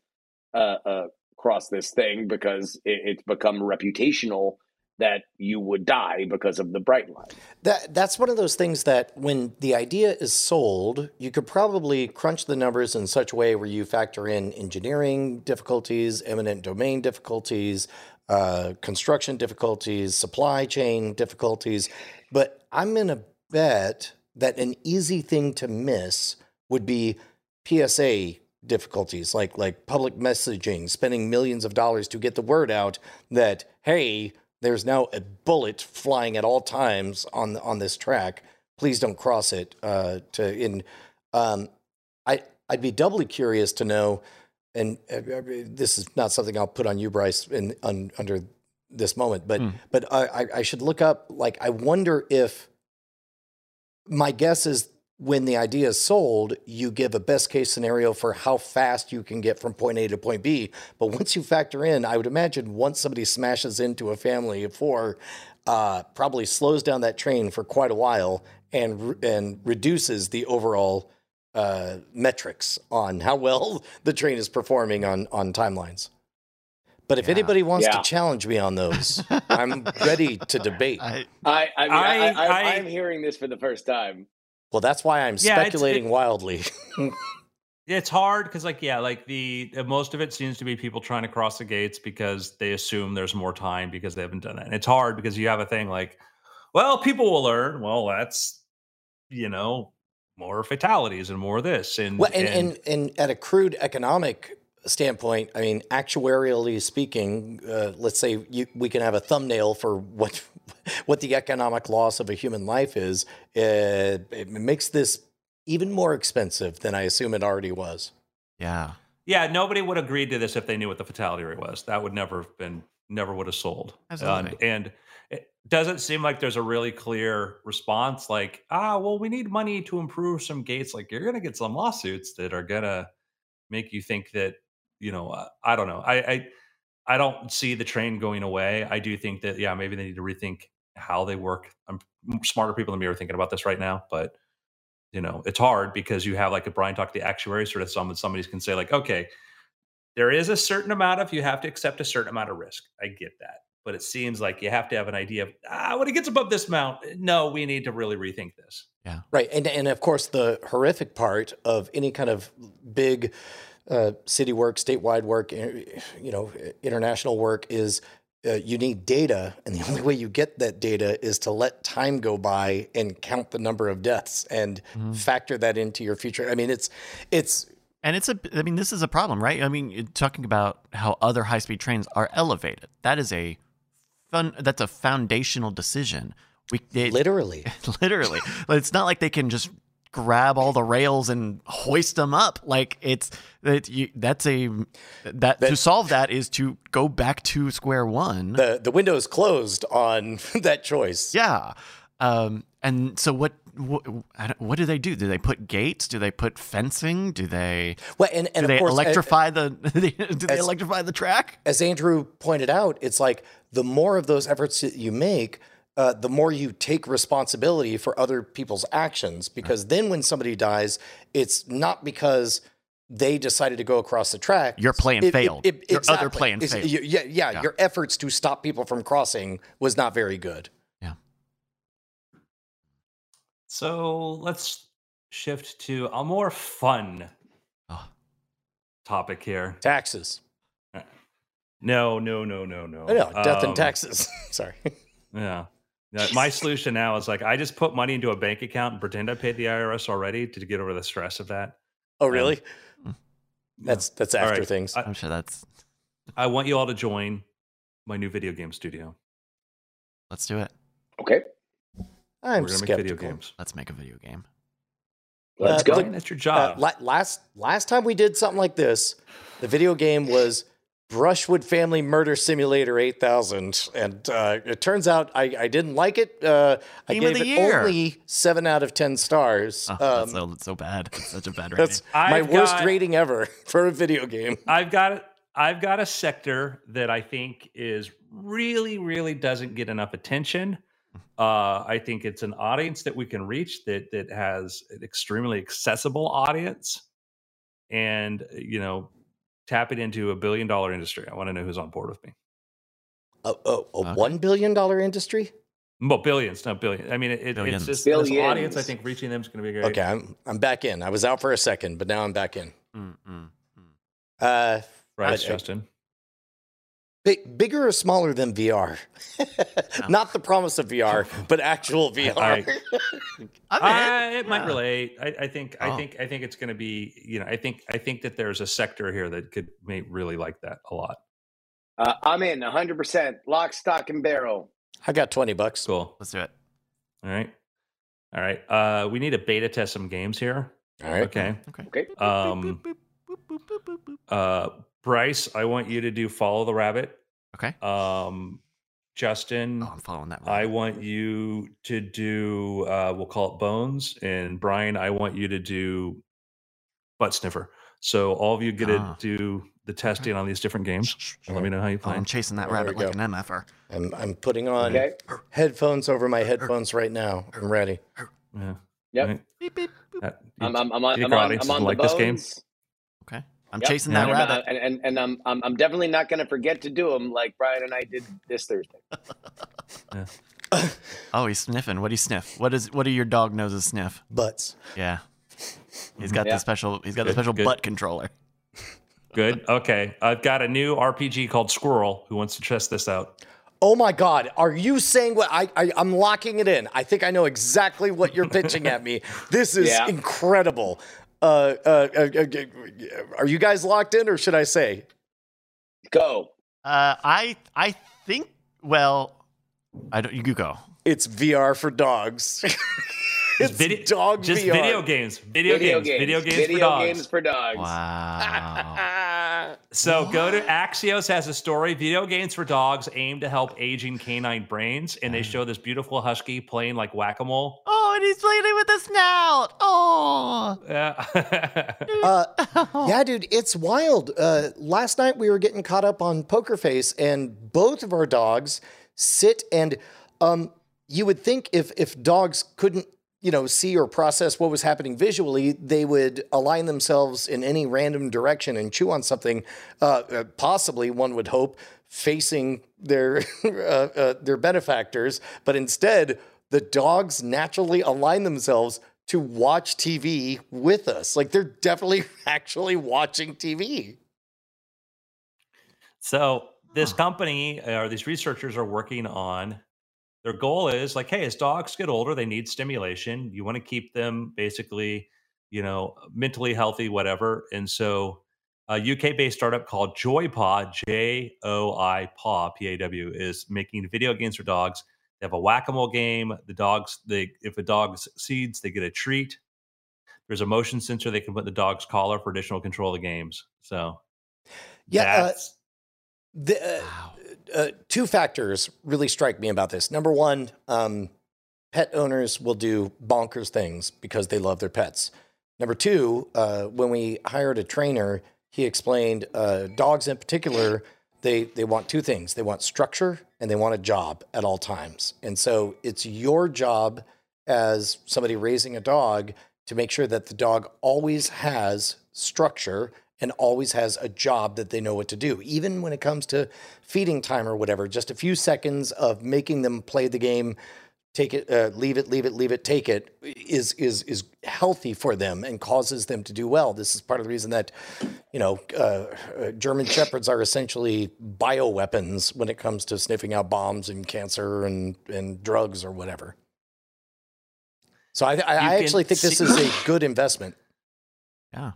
uh, uh, cross this thing because it, it's become reputational that you would die because of the Brightline. That that's one of those things that when the idea is sold, you could probably crunch the numbers in such a way where you factor in engineering difficulties, eminent domain difficulties, uh, construction difficulties, supply chain difficulties. But I'm gonna bet that an easy thing to miss would be PSA difficulties, like like public messaging, spending millions of dollars to get the word out that hey, there's now a bullet flying at all times on on this track. please don't cross it. Uh, to in, um, I I'd be doubly curious to know, and uh, this is not something I'll put on you, Bryce, in un, under this moment, but Hmm. but I, I- I should look up. Like, I wonder if my guess is when the idea is sold, you give a best case scenario for how fast you can get from point A to point B. But once you factor in, I would imagine once somebody smashes into a family of four, uh, probably slows down that train for quite a while and re- and reduces the overall uh, metrics on how well the train is performing on on timelines. But if Yeah. anybody wants Yeah. to challenge me on those, I'm ready to debate. I, I, I mean, I, I- I, I- am hearing this for the first time. Well, that's why I'm Yeah, it's- speculating it- wildly. It's hard because, like, yeah, like the most of it seems to be people trying to cross the gates because they assume there's more time because they haven't done that. And it's hard because you have a thing like, well, people will learn. Well, that's you know more fatalities and more of this and Well, and, and, and at a crude economic standpoint, I mean, actuarially speaking, uh, let's say you, we can have a thumbnail for what what the economic loss of a human life is. Uh, it makes this even more expensive than I assume it already was. yeah. yeah, nobody would agree to this if they knew what the fatality rate was. That would never have been never would have sold. Absolutely. And, and it doesn't seem like there's a really clear response. Like, ah, well, we need money to improve some gates. Like, you're gonna get some lawsuits that are gonna make you think that you know. Uh, I don't know. I, I I don't see the train going away. I do think that yeah, maybe they need to rethink how they work. I'm smarter people than me are thinking about this right now, but you know it's hard because you have like a brian talked the actuary sort of some that somebody can say like okay there is a certain amount of you have to accept a certain amount of risk i get that but it seems like you have to have an idea of ah when it gets above this amount no we need to really rethink this Yeah. Right, and and of course the horrific part of any kind of big uh, city work, statewide work, eh, you know, international work is uh, you need data, and the only way you get that data is to let time go by and count the number of deaths and Mhm. factor that into your future. I mean, it's it's And it's a, I mean, this is a problem, right? I mean, you're talking about how other high speed trains are elevated. That is a fun, that's a foundational decision. We, it, literally literally, But it's not like they can just grab all the rails and hoist them up. Like it's, that you, that's a, that, to solve that is to go back to square one. the the window is closed on that choice. Yeah. Um, and so what, what, I don't- what do they do? Do they put gates? Do they put fencing? Do they, Well, and and do of they course, electrify the, do they as- electrify the track? as Andrew pointed out, it's like the more of those efforts that you make, uh, the more you take responsibility for other people's actions. Because then when somebody dies, it's not because they decided to go across the track. Your plan It- it- failed. it- Your other plan It's- failed. you- yeah, yeah, Yeah. your efforts to stop people from crossing was not very good. Yeah. So let's shift to a more fun Oh. topic here Taxes. no no no no no I know, death Um, and taxes. Sorry. Yeah. Yeah, My solution now is like I just put money into a bank account and pretend I paid the IRS already to get over the stress of that. Oh, really? Mm. That's that's after right. things. I- I'm sure that's, I want you all to join my new video game studio. let's do it. Okay, I'm We're gonna skeptical. make video games. Let's make a video game. let's Uh, go. the- that's your Uh, job. la- last last time we did something like this, the video game was Brushwood Family Murder Simulator 8000, and uh, it turns out I, I didn't like it. Uh, I Game of gave the it year. only seven out of ten stars. Oh, Um, that's so, so bad. It's such a bad rating. that's my I've worst got- rating ever for a video game. I've got I've got a sector that I think is really, really doesn't get enough attention. Uh, I think it's an audience that we can reach that that has an extremely accessible audience, and you know, tap it into a billion dollar industry. I want to know who's on board with me. A, a, a Okay. one billion dollar industry. Well, billions, not billion. I mean, it, Billions. it's just this audience. I think reaching them is going to be great. Okay, I'm I'm back in. I was out for a second, but now I'm back in. Mm, mm, mm. Uh, right, I- Justin. Big, bigger or smaller than VR? Not the promise of VR, but actual VR. I- I'm in. Uh, it might Yeah. relate. I, I think. I Oh. think. I think it's going to be. You know. I think. I think that there's a sector here that could may really like that a lot. Uh, I'm in 100% lock, stock, and barrel. I got twenty bucks. Cool. Let's do it. All right. All right. Uh, we need to beta test some games here. All right. Okay. Okay. Okay. Um, uh, Bryce, I want you to do follow the rabbit. Okay. Um, Justin, Oh, I'm following that. I want you to do. Uh, we'll call it bones, and Brian, I want you to do butt sniffer. So all of you get Ah. to do the testing on these different games. And Let me know how you Oh, play. I'm chasing that Oh, there rabbit like go. an MFR. I'm, I'm putting on Okay. headphones over my headphones right now. I'm ready. yeah. Yep. Right. Beep, beep. That- I'm, I'm, I'm on, Do you I'm on, I'm on will the like this game? Okay. I'm Yep. chasing that and, I'm, rabbit. and, and, and I'm, I'm, I'm definitely not going to forget to do them like Brian and I did this Thursday. Oh, he's sniffing. What do you sniff? What is? What do your dog noses sniff? Butts. Yeah. He's got Yeah. the special. He's got the special good. butt controller. Good. Okay. I've got a new RPG called Squirrel. Who wants to test this out? Oh my God! Are you saying what I, I? I'm locking it in. I think I know exactly what you're pitching at me. This is Yeah. incredible. Uh, uh, uh, uh, are you guys locked in, or should I say? Go. Uh, I I think. Well, I don't. You go. It's VR for dogs. it's Video- dog just VR. video games. Video, games. Video games Video for dogs. games for dogs. Wow. So go to Axios has a story, video games for dogs aim to help aging canine brains, and they show this beautiful husky playing like whack-a-mole. oh, and he's playing it with a snout. Oh. Yeah. Uh, yeah, dude, it's wild. Uh, last night we were getting caught up on Poker Face, and both of our dogs sit and um, you would think if if dogs couldn't you know see or process what was happening visually, they would align themselves in any random direction and chew on something. Uh, uh, possibly, one would hope, facing their uh, uh, their benefactors, but instead. The dogs naturally align themselves to watch TV with us. Like they're definitely actually watching TV. so this company uh, or these researchers are working on their goal is like, hey, as dogs get older, they need stimulation. You want to keep them basically, you know, mentally healthy, whatever. And so a UK-based startup called Joipaw, J O I Paw, P A W, is making video games for dogs. They have a whack-a-mole game. The dogs, they if a dog succeeds, they get a treat. There's a motion sensor they can put in the dog's collar for additional control of the games. So Yeah, uh, The, uh, Wow. uh, two factors really strike me about this. Number one, um, pet owners will do bonkers things because they love their pets. Number two, uh, when we hired a trainer, he explained uh, dogs in particular, they, they want two things they want structure and they want a job at all times. And so it's your job as somebody raising a dog to make sure that the dog always has structure and always has a job that they know what to do. Even when it comes to feeding time or whatever, just a few seconds of making them play the game, take it, uh, leave it, leave it, leave it, take it, is is is healthy for them and causes them to do well. This is part of the reason that, you know, uh, uh, German shepherds are essentially bioweapons when it comes to sniffing out bombs and cancer and and drugs or whatever. So I, I, I actually think this is a good investment. Yeah.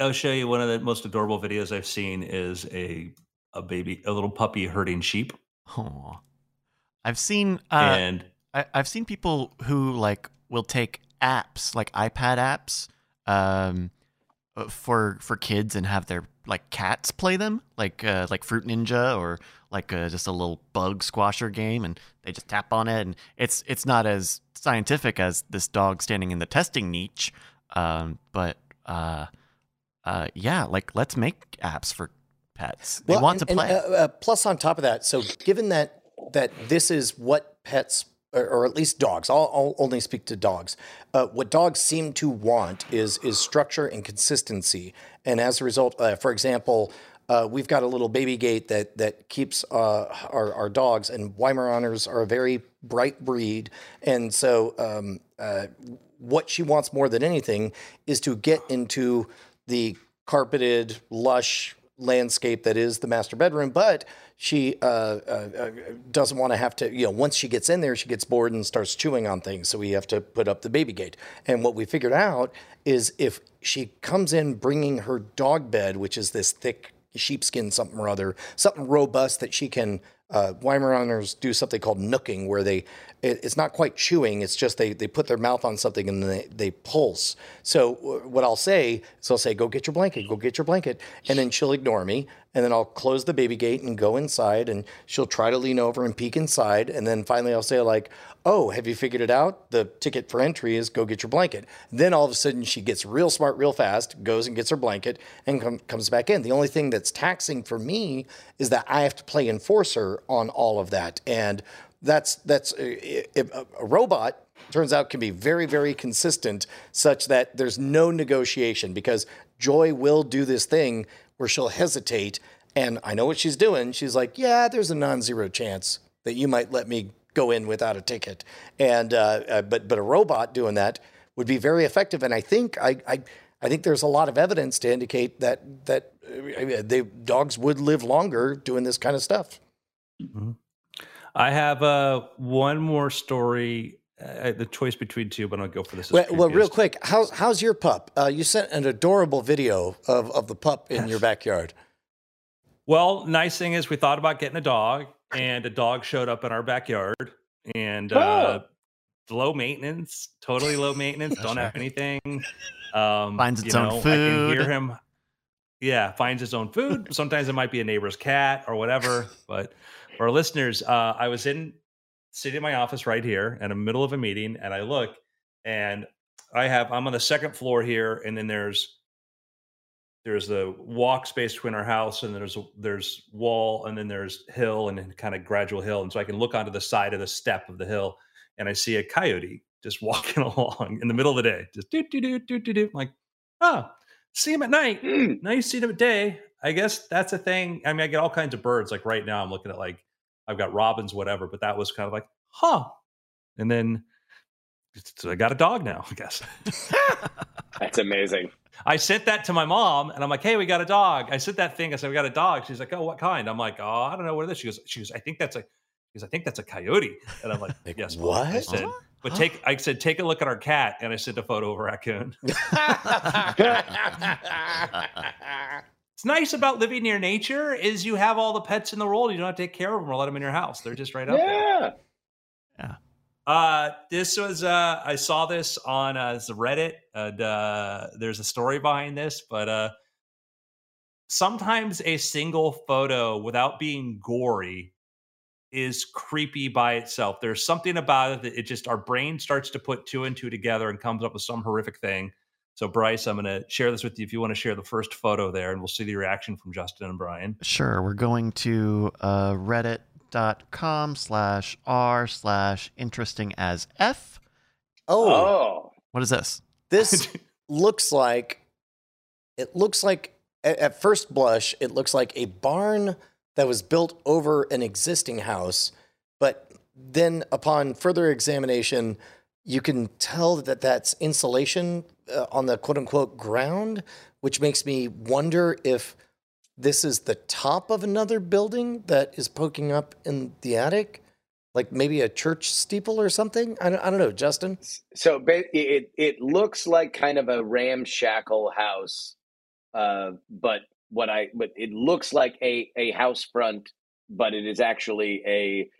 I'll show you one of the most adorable videos I've seen is a a baby, a little puppy herding sheep, Oh. I've seen. Uh, and I, I've seen people who like will take apps like iPad apps um, for for kids and have their like cats play them, like uh, like Fruit Ninja or like uh, just a little bug squasher game, and they just tap on it, and it's it's not as scientific as this dog standing in the testing niche, um, but uh, uh, yeah, like let's make apps for pets. They want and- to play. And, uh, uh, plus, on top of that, so given that that this is what pets, or at least dogs, I'll, I'll only speak to dogs. Uh, what dogs seem to want is is structure and consistency, and as a result, uh, for example. Uh, we've got a little baby gate that that keeps uh, our, our dogs, and Weimaraners are a very bright breed, and so um, uh, what she wants more than anything is to get into the carpeted, lush landscape that is the master bedroom. But she uh, uh, uh, doesn't want to have to, you know, once she gets in there, she gets bored and starts chewing on things. So we have to put up the baby gate. And what we figured out is if she comes in bringing her dog bed, which is this thick sheepskin something or other, something robust that she can uh, Weimaraners do something called nooking, where they it, it's not quite chewing; it's just they they put their mouth on something and they they pulse. So what I'll say is I'll say, "Go get your blanket, go get your blanket," and then she'll ignore me, and then I'll close the baby gate and go inside, and she'll try to lean over and peek inside, and then finally I'll say like, "Oh, have you figured it out? The ticket for entry is go get your blanket." Then all of a sudden she gets real smart, real fast, goes and gets her blanket, and com- comes back in. The only thing that's taxing for me is that I have to play enforcer on all of that, and that's that's uh, a, a robot turns out can be very very consistent such that there's no negotiation because joy will do this thing where she'll hesitate and i know what she's doing she's like yeah there's a non-zero chance that you might let me go in without a ticket and uh, uh, but but a robot doing that would be very effective and i think i i, I think there's a lot of evidence to indicate that that uh, they dogs would live longer doing this kind of stuff mm-hmm. I have uh, one more story. Uh, the choice between two, but I'll go for this. Well, well, real quick, how's how's your pup? Uh, you sent an adorable video of, of the pup in your backyard. Well, nice thing is we thought about getting a dog, and a dog showed up in our backyard, and uh, oh. low maintenance, totally low maintenance. don't right. have anything. Um, finds its know, own food. I can hear him. Yeah, finds his own food. Sometimes it might be a neighbor's cat or whatever, but for our listeners, uh, I was in sitting in my office right here in the middle of a meeting, and I look, and I have I'm on the second floor here, and then there's there's the walk space between our house, and there's there's wall, and then there's hill, and then kind of gradual hill, and so I can look onto the side of the step of the hill, and I see a coyote just walking along in the middle of the day, just do do do do do do, like, oh, see him at night. Mm. Now you see him at day. I guess that's a thing. I mean, I get all kinds of birds. Like right now, I'm looking at like I've got robins, whatever. But that was kind of like, huh. And then so I got a dog now, I guess. That's amazing. I sent that to my mom and I'm like, hey, we got a dog. I sent that thing. I said, we got a dog. She's like, oh, what kind? I'm like, oh, I don't know what it is. She goes, she goes, I think that's a, because I think that's a coyote. And I'm like, yes, what? I said, but take, I said, take a look at our cat. And I sent a photo of a raccoon. It's nice about living near nature is you have all the pets in the world. You don't have to take care of them or let them in your house. They're just right up yeah. there. Yeah. Uh, this was uh, I saw this on uh, the Reddit, and uh, there's a story behind this, but uh, sometimes a single photo without being gory is creepy by itself. There's something about it that it just our brain starts to put two and two together and comes up with some horrific thing. So, Bryce, I'm going to share this with you if you want to share the first photo there, and we'll see the reaction from Justin and Brian. Sure. We're going to uh, reddit.com slash r slash interesting as f. Oh. oh. What is this? This looks like, it looks like, at first blush, it looks like a barn that was built over an existing house, but then upon further examination, you can tell that that's insulation uh, on the quote unquote ground, which makes me wonder if this is the top of another building that is poking up in the attic, like maybe a church steeple or something. I don't, I don't know, Justin. So it it looks like kind of a ramshackle house, uh, but what I but it looks like a a house front, but it is actually a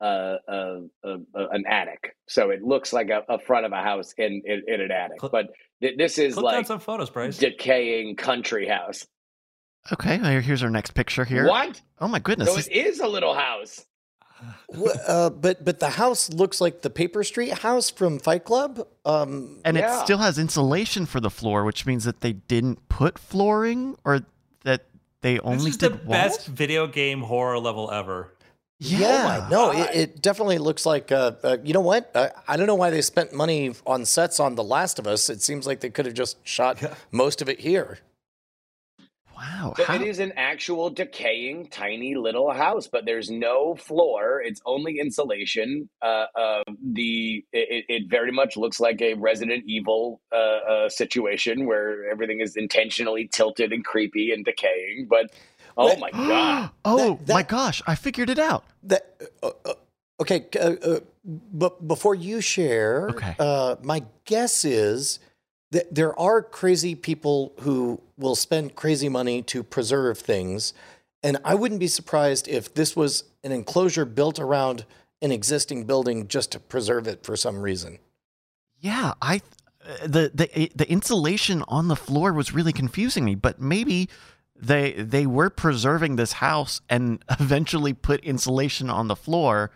uh, uh, uh, an attic. So it looks like a, a front of a house in, in, in an attic. But this is Click like some photos, Bryce. decaying country house. Okay, here's our next picture here. What? Oh my goodness! So it is a little house. uh, but but the house looks like the Paper Street house from Fight Club. Um, and yeah. it still has insulation for the floor, which means that they didn't put flooring, or that they only this is did the walls? best video game horror level ever. Yeah, oh no, it, it, definitely looks like. Uh, uh, you know what? Uh, I don't know why they spent money on sets on The Last of Us. It seems like they could have just shot yeah. most of it here. Wow, so it is an actual decaying, tiny little house, but there's no floor. It's only insulation. Uh, uh, the it, it, very much looks like a Resident Evil uh, situation where everything is intentionally tilted and creepy and decaying, but Oh my god! oh that, that, my gosh! I figured it out. That uh, uh, okay, uh, uh, but before you share, okay. Uh, my guess is that there are crazy people who will spend crazy money to preserve things, And I wouldn't be surprised if this was an enclosure built around an existing building just to preserve it for some reason. Yeah, I uh, the the the insulation on the floor was really confusing me, but maybe they they were preserving this house and eventually put insulation on the floor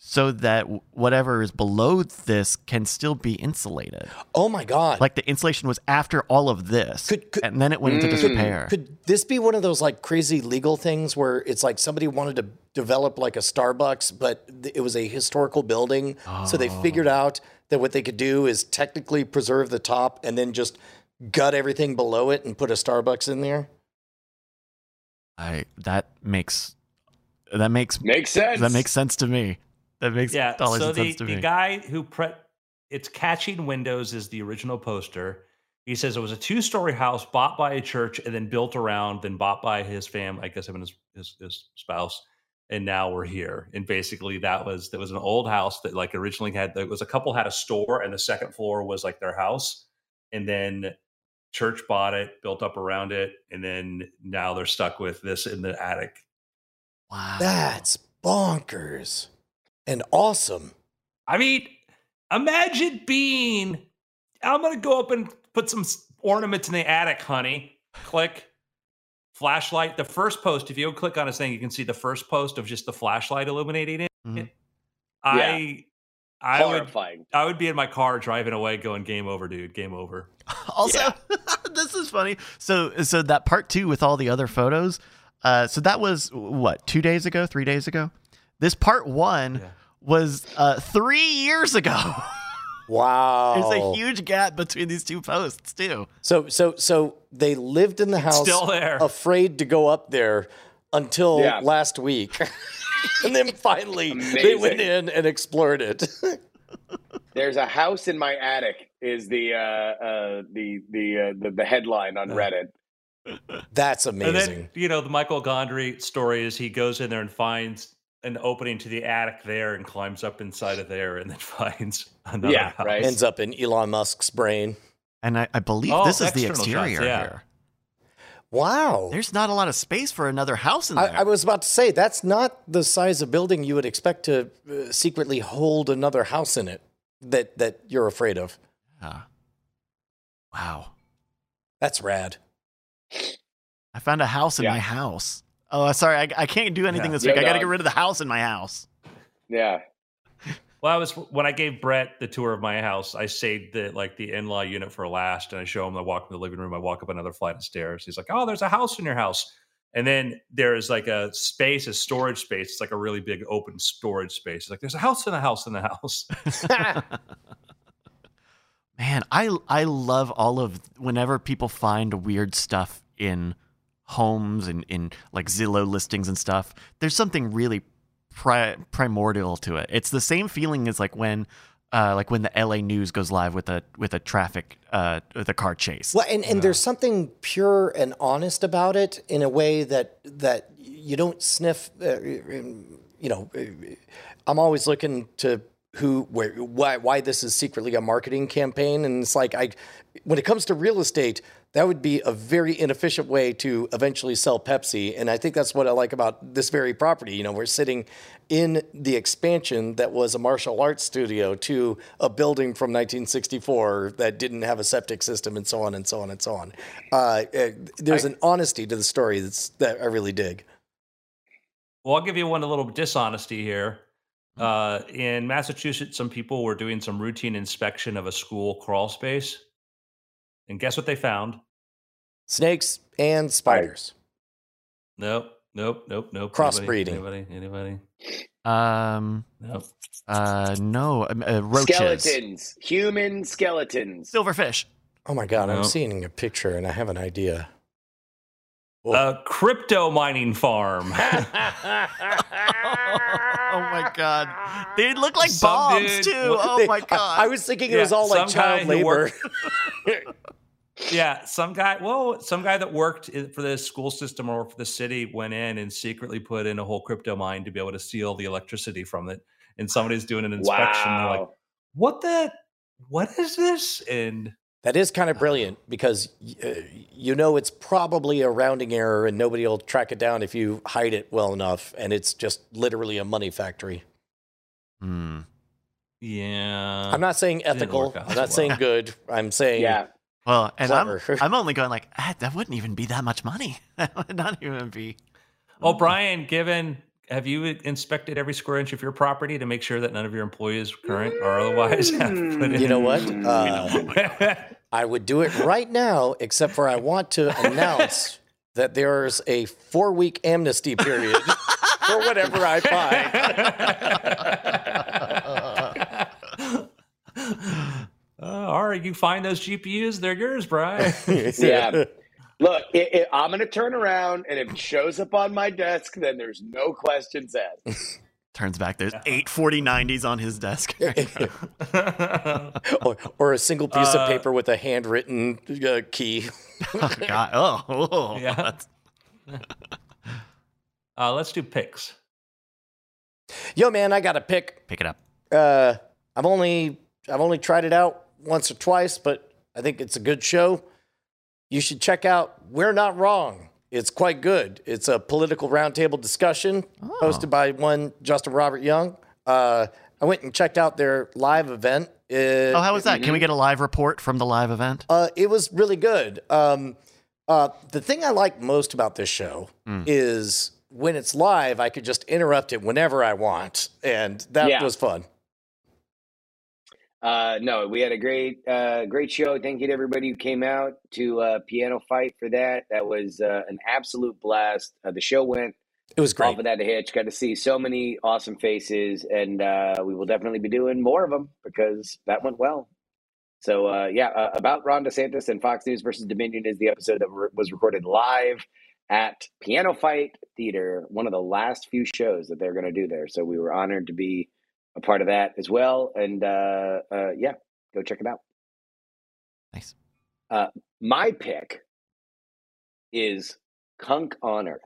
so that whatever is below this can still be insulated. Oh my god. Like the insulation was after all of this. Could- could- and then it went into Mm. disrepair. Could this be one of those like crazy legal things where it's like somebody wanted to develop like a Starbucks, but th- it was a historical building, so they figured out that what they could do is technically preserve the top and then just gut everything below it and put a Starbucks in there. I that makes that makes Makes sense. that makes sense to me. That makes Yeah. So the, sense to the me. guy who pre it's catching windows is the original poster. He says it was a two story house bought by a church and then built around, then bought by his family, I guess him and his, his, his spouse. And now we're here. And basically that was that was an old house that like originally had It was a couple had a store and the second floor was like their house. And then church bought it, built up around it, and then now they're stuck with this in the attic. wow. That's bonkers and awesome. I mean, imagine being. I'm gonna go up and put some ornaments in the attic, honey. Click. Flashlight. The first post, if you click on a thing, you can see the first post of just the flashlight illuminating it. Mhm. I, I would, Horrifying. I would be in my car driving away, going, "Game over, dude. Game over." Also, this is funny. So, so that part two with all the other photos. Uh, so that was what two days ago, three days ago. This part one Yeah. was uh, three years ago. Wow. There's a huge gap between these two posts too. So so so they lived in the house Still there. afraid to go up there until Yeah. last week. and then finally they went in and explored it. There's a house in my attic. Is the uh, uh, the the, uh, the the headline on Reddit? That's And amazing. then you know the Michael Gondry story is he goes in there and finds an opening to the attic there and climbs up inside of there and then finds another Yeah, house. right. Ends up in Elon Musk's brain. And I, I believe Oh, this is the external shots, exterior yeah. here. Wow. There's not a lot of space for another house in there. I, I was about to say that's not the size of building you would expect to uh, secretly hold another house in it that that you're afraid of. Yeah. Wow. That's rad. I found a house in Yeah. my house. Oh, sorry. I, I can't do anything Yeah. this week. Yeah, I got to get rid of the house in my house. Yeah. Well, I was when I gave Brett the tour of my house. I saved the like the in-law unit for last, and I show him. I walk in the living room. I walk up another flight of stairs. He's like, "Oh, there's a house in your house." And then there's like a space, a storage space. It's like a really big open storage space. It's like there's a house in the house in the house. Man, I I love all of whenever people find weird stuff in homes and in like Zillow listings and stuff. There's something really pri- primordial to it. It's the same feeling as like when uh, like when the LA News goes live with a with a traffic uh, with a car chase. Well, and, and there's something pure and honest about it in a way that that you don't sniff. Uh, you know, I'm always looking to who, where, why, why this is secretly a marketing campaign, and it's like I, when it comes to real estate, that would be a very inefficient way to eventually sell Pepsi, and I think that's what I like about this very property. You know, we're sitting in the expansion that was a martial arts studio to a building from 1964 that didn't have a septic system and so on and so on and so on. Uh, uh, there's I- an honesty to the story that's that I really dig. Well, I'll give you one a little dishonesty here. Uh, in Massachusetts, some people were doing some routine inspection of a school crawl space, and guess what they found? Snakes and spiders. Nope, nope, nope, nope. Crossbreeding. Anybody? Anybody? anybody? Um, Nope. uh, no, um, uh, roaches, Skeletons, human skeletons. silverfish. Oh my god, I'm seeing a picture and I have an idea. A crypto mining farm. oh my god, they look like Some bombs dude- too. Oh They- my god, I, was thinking it was all like child who labor. Worked- yeah, some guy. Well, some guy that worked for the school system or for the city went in and secretly put in a whole crypto mine to be able to steal the electricity from it. And somebody's doing an inspection. They're like, "What the? What is this?" And That is kind of brilliant because uh, you know it's probably a rounding error and nobody will track it down if you hide it well enough, and it's just literally a money factory. Hmm. Yeah. I'm not saying ethical. I'm so not saying good. I'm saying Yeah. Well, and I'm, I'm only going like ah, that wouldn't even be that much money. That would not even be. Oh, Brian, given have you inspected every square inch of your property to make sure that none of your employees current or otherwise have put in? You know what? Mm. Uh, I would do it right now, except for I want to announce that there's a four week amnesty period for whatever I find. Uh, all right, you find those GPUs, they're yours, Brian. Yeah. Look, i i I'm going to turn around, and if it shows up on my desk, then there's no questions asked. Turns back, there's eight 4090s on his desk. or, or a single piece Uh, of paper with a handwritten uh, key. oh, God. Oh, oh, Yeah. uh, let's do picks. Yo, man, I got a pick. pick it up. Uh, I've only I've only tried it out once or twice, but I think it's a good show. You should check out We're Not Wrong. It's quite good. It's a political roundtable discussion hosted by one Justin Robert Young. Uh, I went and checked out their live event. Uh, Oh, how was that? Can we get a live report from the live event? Uh, it was really good. Um, uh, the thing I like most about this show is when it's live, I could just interrupt it whenever I want, and that Yeah. was fun. Uh, no, we had a great, uh, great show. Thank you to everybody who came out to uh, PianoFight for that. That was uh, an absolute blast. Uh, the show went It was great. off without a hitch. Got to see so many awesome faces, and uh, we will definitely be doing more of them because that went well. So uh, yeah, uh, about Ron DeSantis and Fox News versus Dominion is the episode that re- was recorded live at PianoFight Theater, one of the last few shows that they're going to do there. So we were honored to be a part of that as well. And uh, uh, yeah, go check it out. Nice. My pick is Cunk on Earth.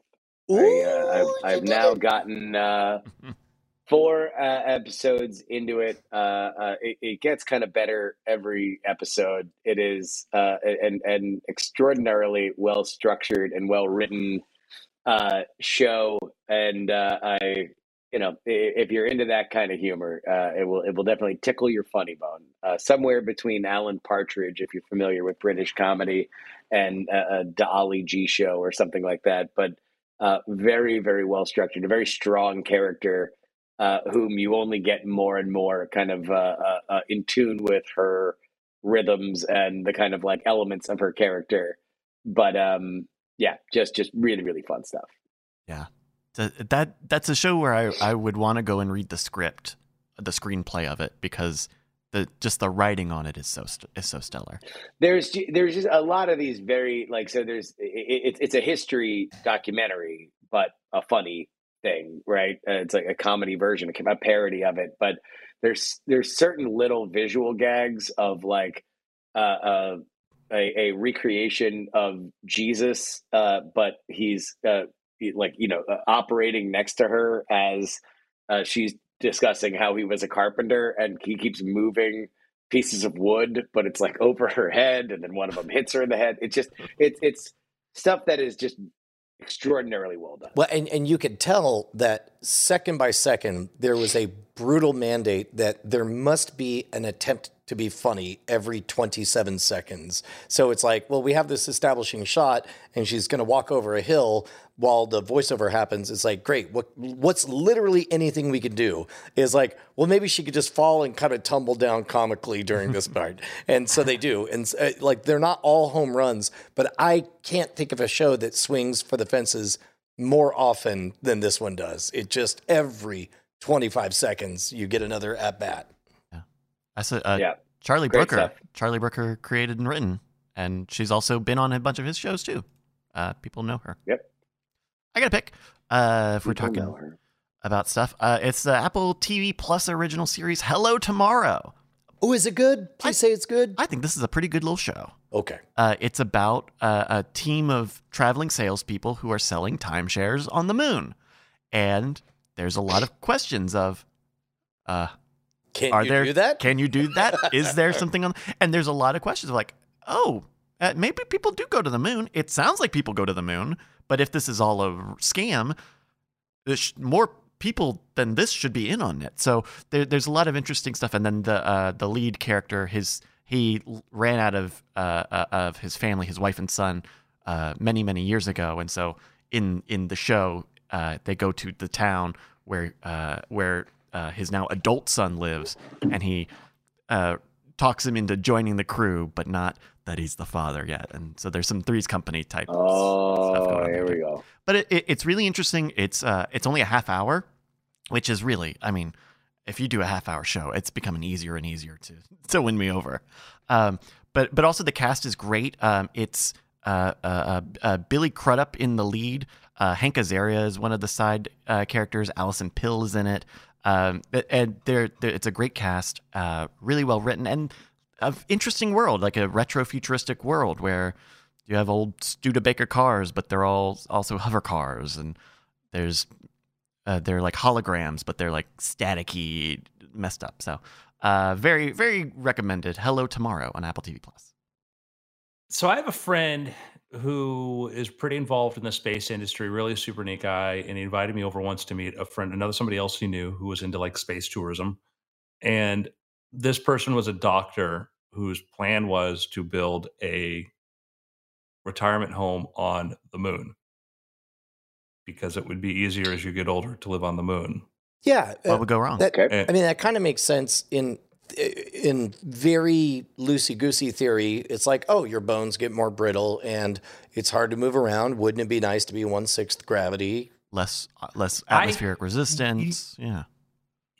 I, uh, Ooh, I've, I've now it. gotten uh, four uh, episodes into it. Uh, uh, it. It gets kind of better every episode. It is uh, an, an extraordinarily well structured and well written uh, show, and uh, I, you know, if you're into that kind of humor, uh, it will it will definitely tickle your funny bone. Uh, somewhere between Alan Partridge, if you're familiar with British comedy, and a, a Da Ali G show or something like that, but uh, very, very well structured, a very strong character uh, whom you only get more and more kind of uh, uh, uh, in tune with her rhythms and the kind of like elements of her character. But um, yeah, just just really, really fun stuff. Th- that that's a show where I, I would want to go and read the script, the screenplay of it, because the just the writing on it is so is so stellar. There's there's just a lot of these very like so there's it, it, it's a history documentary, but a funny thing, right? Uh, it's like a comedy version, a parody of it. But there's there's certain little visual gags of like uh, uh, a, a recreation of Jesus, uh, but he's uh, like you know uh, operating next to her as uh, she's discussing how he was a carpenter, and he keeps moving pieces of wood, but it's like over her head, and then one of them hits her in the head. It's just it's it's stuff that is just extraordinarily well done. Well, and, and you could tell that second by second, there was a brutal mandate that there must be an attempt to be funny every 27 seconds. So it's like, well, we have this establishing shot, and she's going to walk over a hill while the voiceover happens. It's like, great. What what's literally anything we could do is like, well, maybe she could just fall and kind of tumble down comically during this part, and so they do. And uh, like, they're not all home runs, but I can't think of a show that swings for the fences more often than this one does. It just every 25 seconds you get another at bat. Yeah. That's a, uh, Yeah. Charlie Great Brooker. stuff. Charlie Brooker created and written, and she's also been on a bunch of his shows too. Uh, people know her. Yep. I got to pick. Uh, if we're People talking about stuff, uh, it's the Apple TV Plus original series Hello Tomorrow. Oh, is it good? Please say it's good. I think this is a pretty good little show. Okay. Uh, it's about uh, a team of traveling salespeople who are selling timeshares on the moon, and there's a lot of questions of, uh, Can are you there do that? Can you do that? Is there something on? And there's a lot of questions of like, oh, uh, maybe people do go to the moon. It sounds like people go to the moon, but if this is all a scam, more people than this should be in on it. So there, there's a lot of interesting stuff. And then the uh, the lead character, his he ran out of uh, uh, of his family, his wife and son, uh, many many years ago, and so in in the show, uh, they go to the town where uh, where his now adult son lives, and he talks him into joining the crew, but not that he's the father yet. And so there's some Three's Company type. Oh, stuff going on There we go. But it, it, it's really interesting. It's uh, it's only a half hour, which is really, I mean, if you do a half hour show, it's becoming easier and easier to to win me over. Um, but but also the cast is great. Um, it's uh, uh, uh, uh Billy Crudup in the lead. Uh, Hank Azaria is one of the side uh, characters. Allison Pill is in it. Um, and they're, they're, it's a great cast, really well written, and an interesting world, like a retro futuristic world where you have old Studebaker cars, but they're all also hover cars, and there's uh, they're like holograms, but they're like staticky, messed up. So, uh, very very recommended. Hello Tomorrow on Apple TV Plus. So I have a friend who is pretty involved in the space industry, really super neat guy, and he invited me over once to meet a friend, another somebody else he knew who was into like space tourism, and this person was a doctor whose plan was to build a retirement home on the moon because it would be easier as you get older to live on the moon. Yeah, what uh, would go wrong? That, okay. I mean, that kind of makes sense in in very loosey goosey theory. It's like, oh, your bones get more brittle and it's hard to move around. Wouldn't it be nice to be one sixth gravity? Less uh, less atmospheric I, resistance. yeah,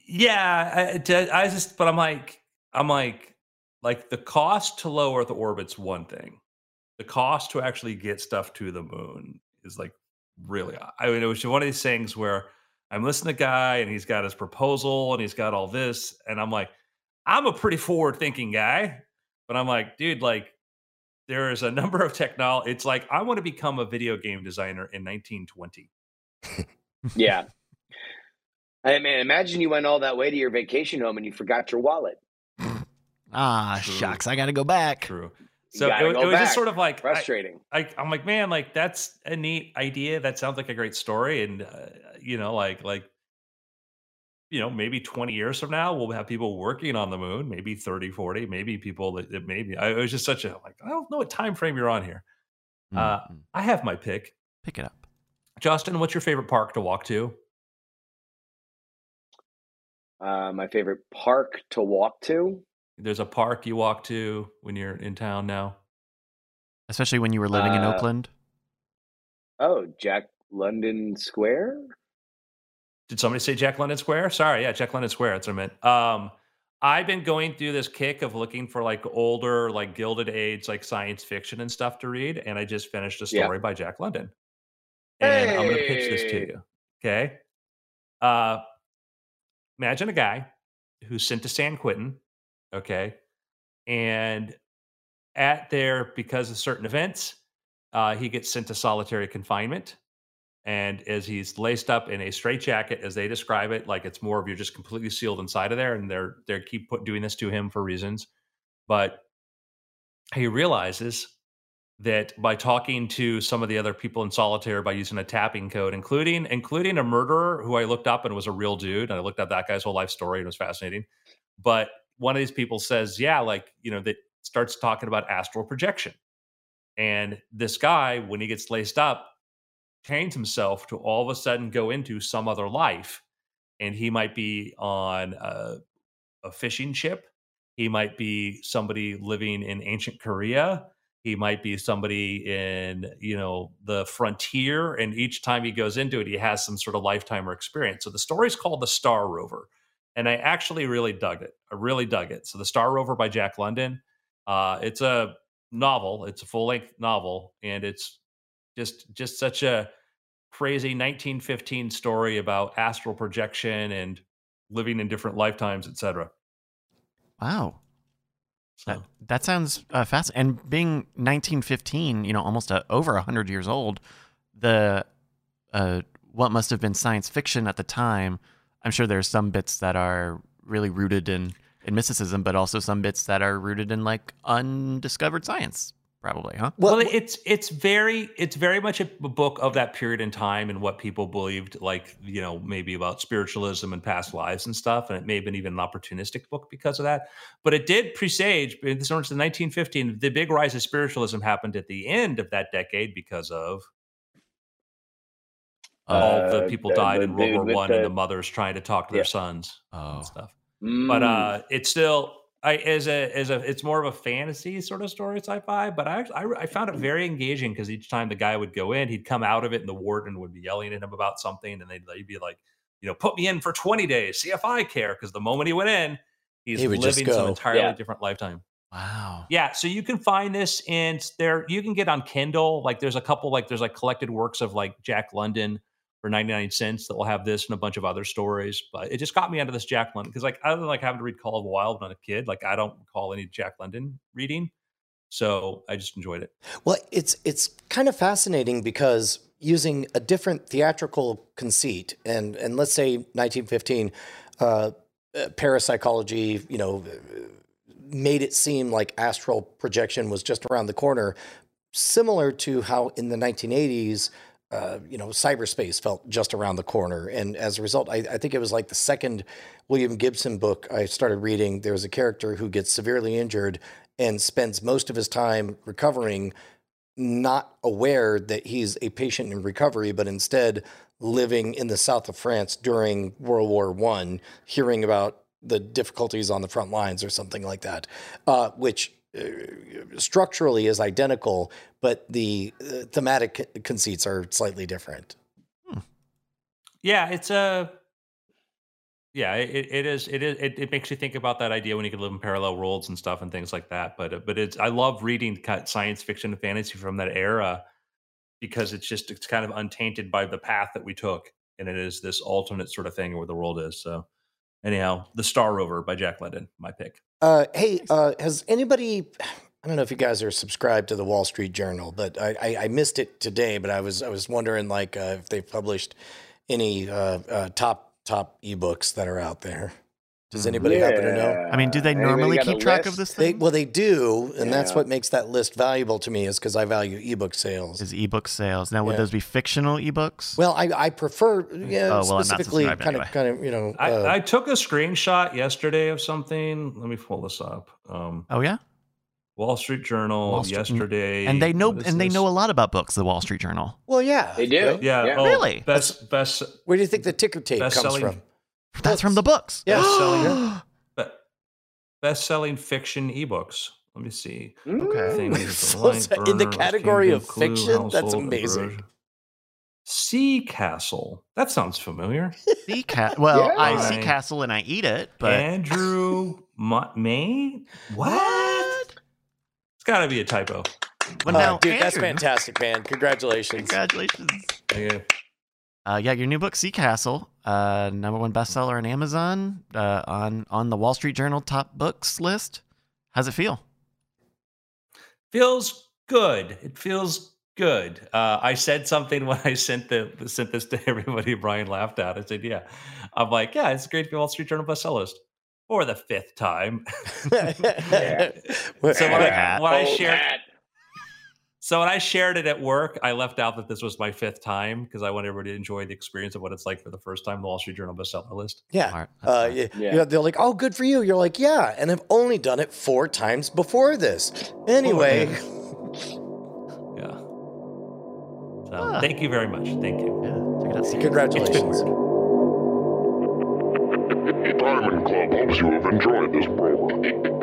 yeah. I, I just, but I'm like, I'm like, like the cost to low Earth orbit's one thing. The cost to actually get stuff to the moon is like really. I mean, it was one of these things where I'm listening to guy and he's got his proposal and he's got all this, and I'm like, I'm a pretty forward thinking guy, but I'm like, dude, like there is a number of technology. It's like I want to become a video game designer in 1920. yeah. I mean, imagine you went all that way to your vacation home and you forgot your wallet. Ah, True. shucks, I got to go back. True. So it, it, was just sort of like frustrating. I, I, am like, man, like that's a neat idea. That sounds like a great story, and uh, you know, like like you know, maybe 20 years from now, we'll have people working on the moon, maybe 30, 40, maybe people that, that maybe I, it was just such a like, I don't know what time frame you're on here. Uh, mm-hmm. Uh, I have my pick. Pick it up. Justin, what's your favorite park to walk to? Uh, my favorite park to walk to. There's a park you walk to when you're in town now. Especially when you were living uh, in Oakland. Oh, Jack London Square. Did somebody say Jack London Square? Sorry, yeah, Jack London Square. That's what I meant. Um, I've been going through this kick of looking for like older, like Gilded Age, like science fiction and stuff to read, and I just finished a story yeah. by Jack London, and hey. I'm going to pitch this to you. Okay, uh, imagine a guy who's sent to San Quentin, okay, and at there because of certain events, uh, he gets sent to solitary confinement and as he's laced up in a straitjacket, as they describe it, like it's more of you're just completely sealed inside of there, and they're they keep put, doing this to him for reasons. But he realizes that by talking to some of the other people in solitaire by using a tapping code, including including a murderer who I looked up and was a real dude, and I looked up that guy's whole life story and it was fascinating. But one of these people says, "Yeah, like you know," that starts talking about astral projection, and this guy, when he gets laced up, change himself to all of a sudden go into some other life. And he might be on a, a fishing ship. He might be somebody living in ancient Korea. He might be somebody in, you know, the frontier. And each time he goes into it, he has some sort of lifetime or experience. So the story is called The Star Rover. And I actually really dug it. I really dug it. So The Star Rover by Jack London. Uh, it's a novel. It's a full length novel, and it's just just such a crazy 1915 story about astral projection and living in different lifetimes, etc. Wow. So. That, that sounds uh, fascinating. And being 1915, you know, almost a, over 100 years old, the uh, what must have been science fiction at the time, I'm sure there's some bits that are really rooted in in mysticism, but also some bits that are rooted in like undiscovered science, probably, huh? Well, it's it's very it's very much a book of that period in time and what people believed, like you know maybe about spiritualism and past lives and stuff. And it may have been even an opportunistic book because of that. But it did presage. In the 1915, the big rise of spiritualism happened at the end of that decade because of all the Uh, people the- died the in World War with One, and the- the mothers trying to talk to their Yeah. sons Oh, and stuff. But Mm. uh, it's still I as a as a it's more of a fantasy sort of story sci-fi. But I I, I found it very engaging because each time the guy would go in, he'd come out of it, and the warden would be yelling at him about something, and they'd, they'd be like, you know, put me in for twenty days, see if I care. Because the moment he went in, he's He living some entirely Yeah. different lifetime. wow. Yeah, so you can find this and there you can get on Kindle. Like there's a couple like there's like collected works of like Jack London for 99 cents that will have this and a bunch of other stories. But it just got me onto this Jack London because like other than like having to read Call of the Wild when I was a kid, like I don't recall any Jack London reading. So I just enjoyed it. Well, it's it's kind of fascinating because using a different theatrical conceit, and and let's say 1915, uh, uh, parapsychology, you know, made it seem like astral projection was just around the corner, similar to how in the 1980s. Uh, you know, cyberspace felt just around the corner, and as a result, I, I think it was like the second William Gibson book I started reading. There was a character who gets severely injured and spends most of his time recovering not aware that he's a patient in recovery, but instead living in the south of France during World War One, hearing about the difficulties on the front lines or something like that, uh, which structurally is identical, but the uh, thematic conceits are slightly different. Yeah, it's a yeah, it, it is it is it, it makes you think about that idea when you could live in parallel worlds and stuff and things like that. But uh, but it's I love reading science fiction and fantasy from that era because it's just it's kind of untainted by the path that we took, and it is this alternate sort of thing where the world is. So anyhow, The Star Rover by Jack London, my pick. Uh, hey, uh, has anybody? I don't know if you guys are subscribed to the Wall Street Journal, but I, I, I missed it today. But I was I was wondering like uh, if they've published any uh, uh, top top ebooks that are out there. Does anybody happen to know? I mean, do they normally keep track of list? this They, well, they do, and that's what makes that list valuable to me. Is because I value ebook sales. Is ebook sales now? Would Yeah. those be fictional ebooks? Well, I, I prefer yeah, Oh, well, I'm specifically subscribed kind of kind of you know I, uh, I took a screenshot yesterday of something. Let me pull this up. Um, oh yeah, Wall Street Journal Wall Street- yesterday, and they know What is and they this? know a lot about books. The Wall Street Journal. well yeah They do. Yeah. Yeah. Oh, Really? Best best Where do you think the ticker tape comes from? That's from the books. Yeah. Best-selling- best-selling fiction ebooks. Let me see. Okay. Things So of is the that in the category of Clue, fiction? That's amazing. Sea Castle. That sounds familiar. Sea cat. Well, Yeah. I see castle and I eat it, but Andrew Ma- May. What? It's got to be a typo. well, Uh, now, dude, that's fantastic, man! Congratulations. Congratulations. Yeah. Uh, yeah, your new book, Sea Castle, uh, number one bestseller on Amazon, uh, on on the Wall Street Journal top books list. How's it feel? feels good. It feels good. Uh, I said something when I sent the sent this to everybody. Brian laughed at. I said, "Yeah." I'm like, "Yeah, it's great to be Wall Street Journal bestseller list for the fifth time." So when I, Hat. when I shared, Matt. So when I shared it at work, I left out that this was my fifth time because I want everybody to enjoy the experience of what it's like for the first time the Wall Street Journal bestseller list. yeah. Smart. That's Uh, smart. yeah, Yeah. yeah, they're like, "Oh, good for you." You're like, "Yeah," and I've only done it four times before this. Anyway, Yeah. So Ah. thank you very much. Thank you. Yeah, check it out. Sea congratulations. Diamond Club hopes you have enjoyed this program.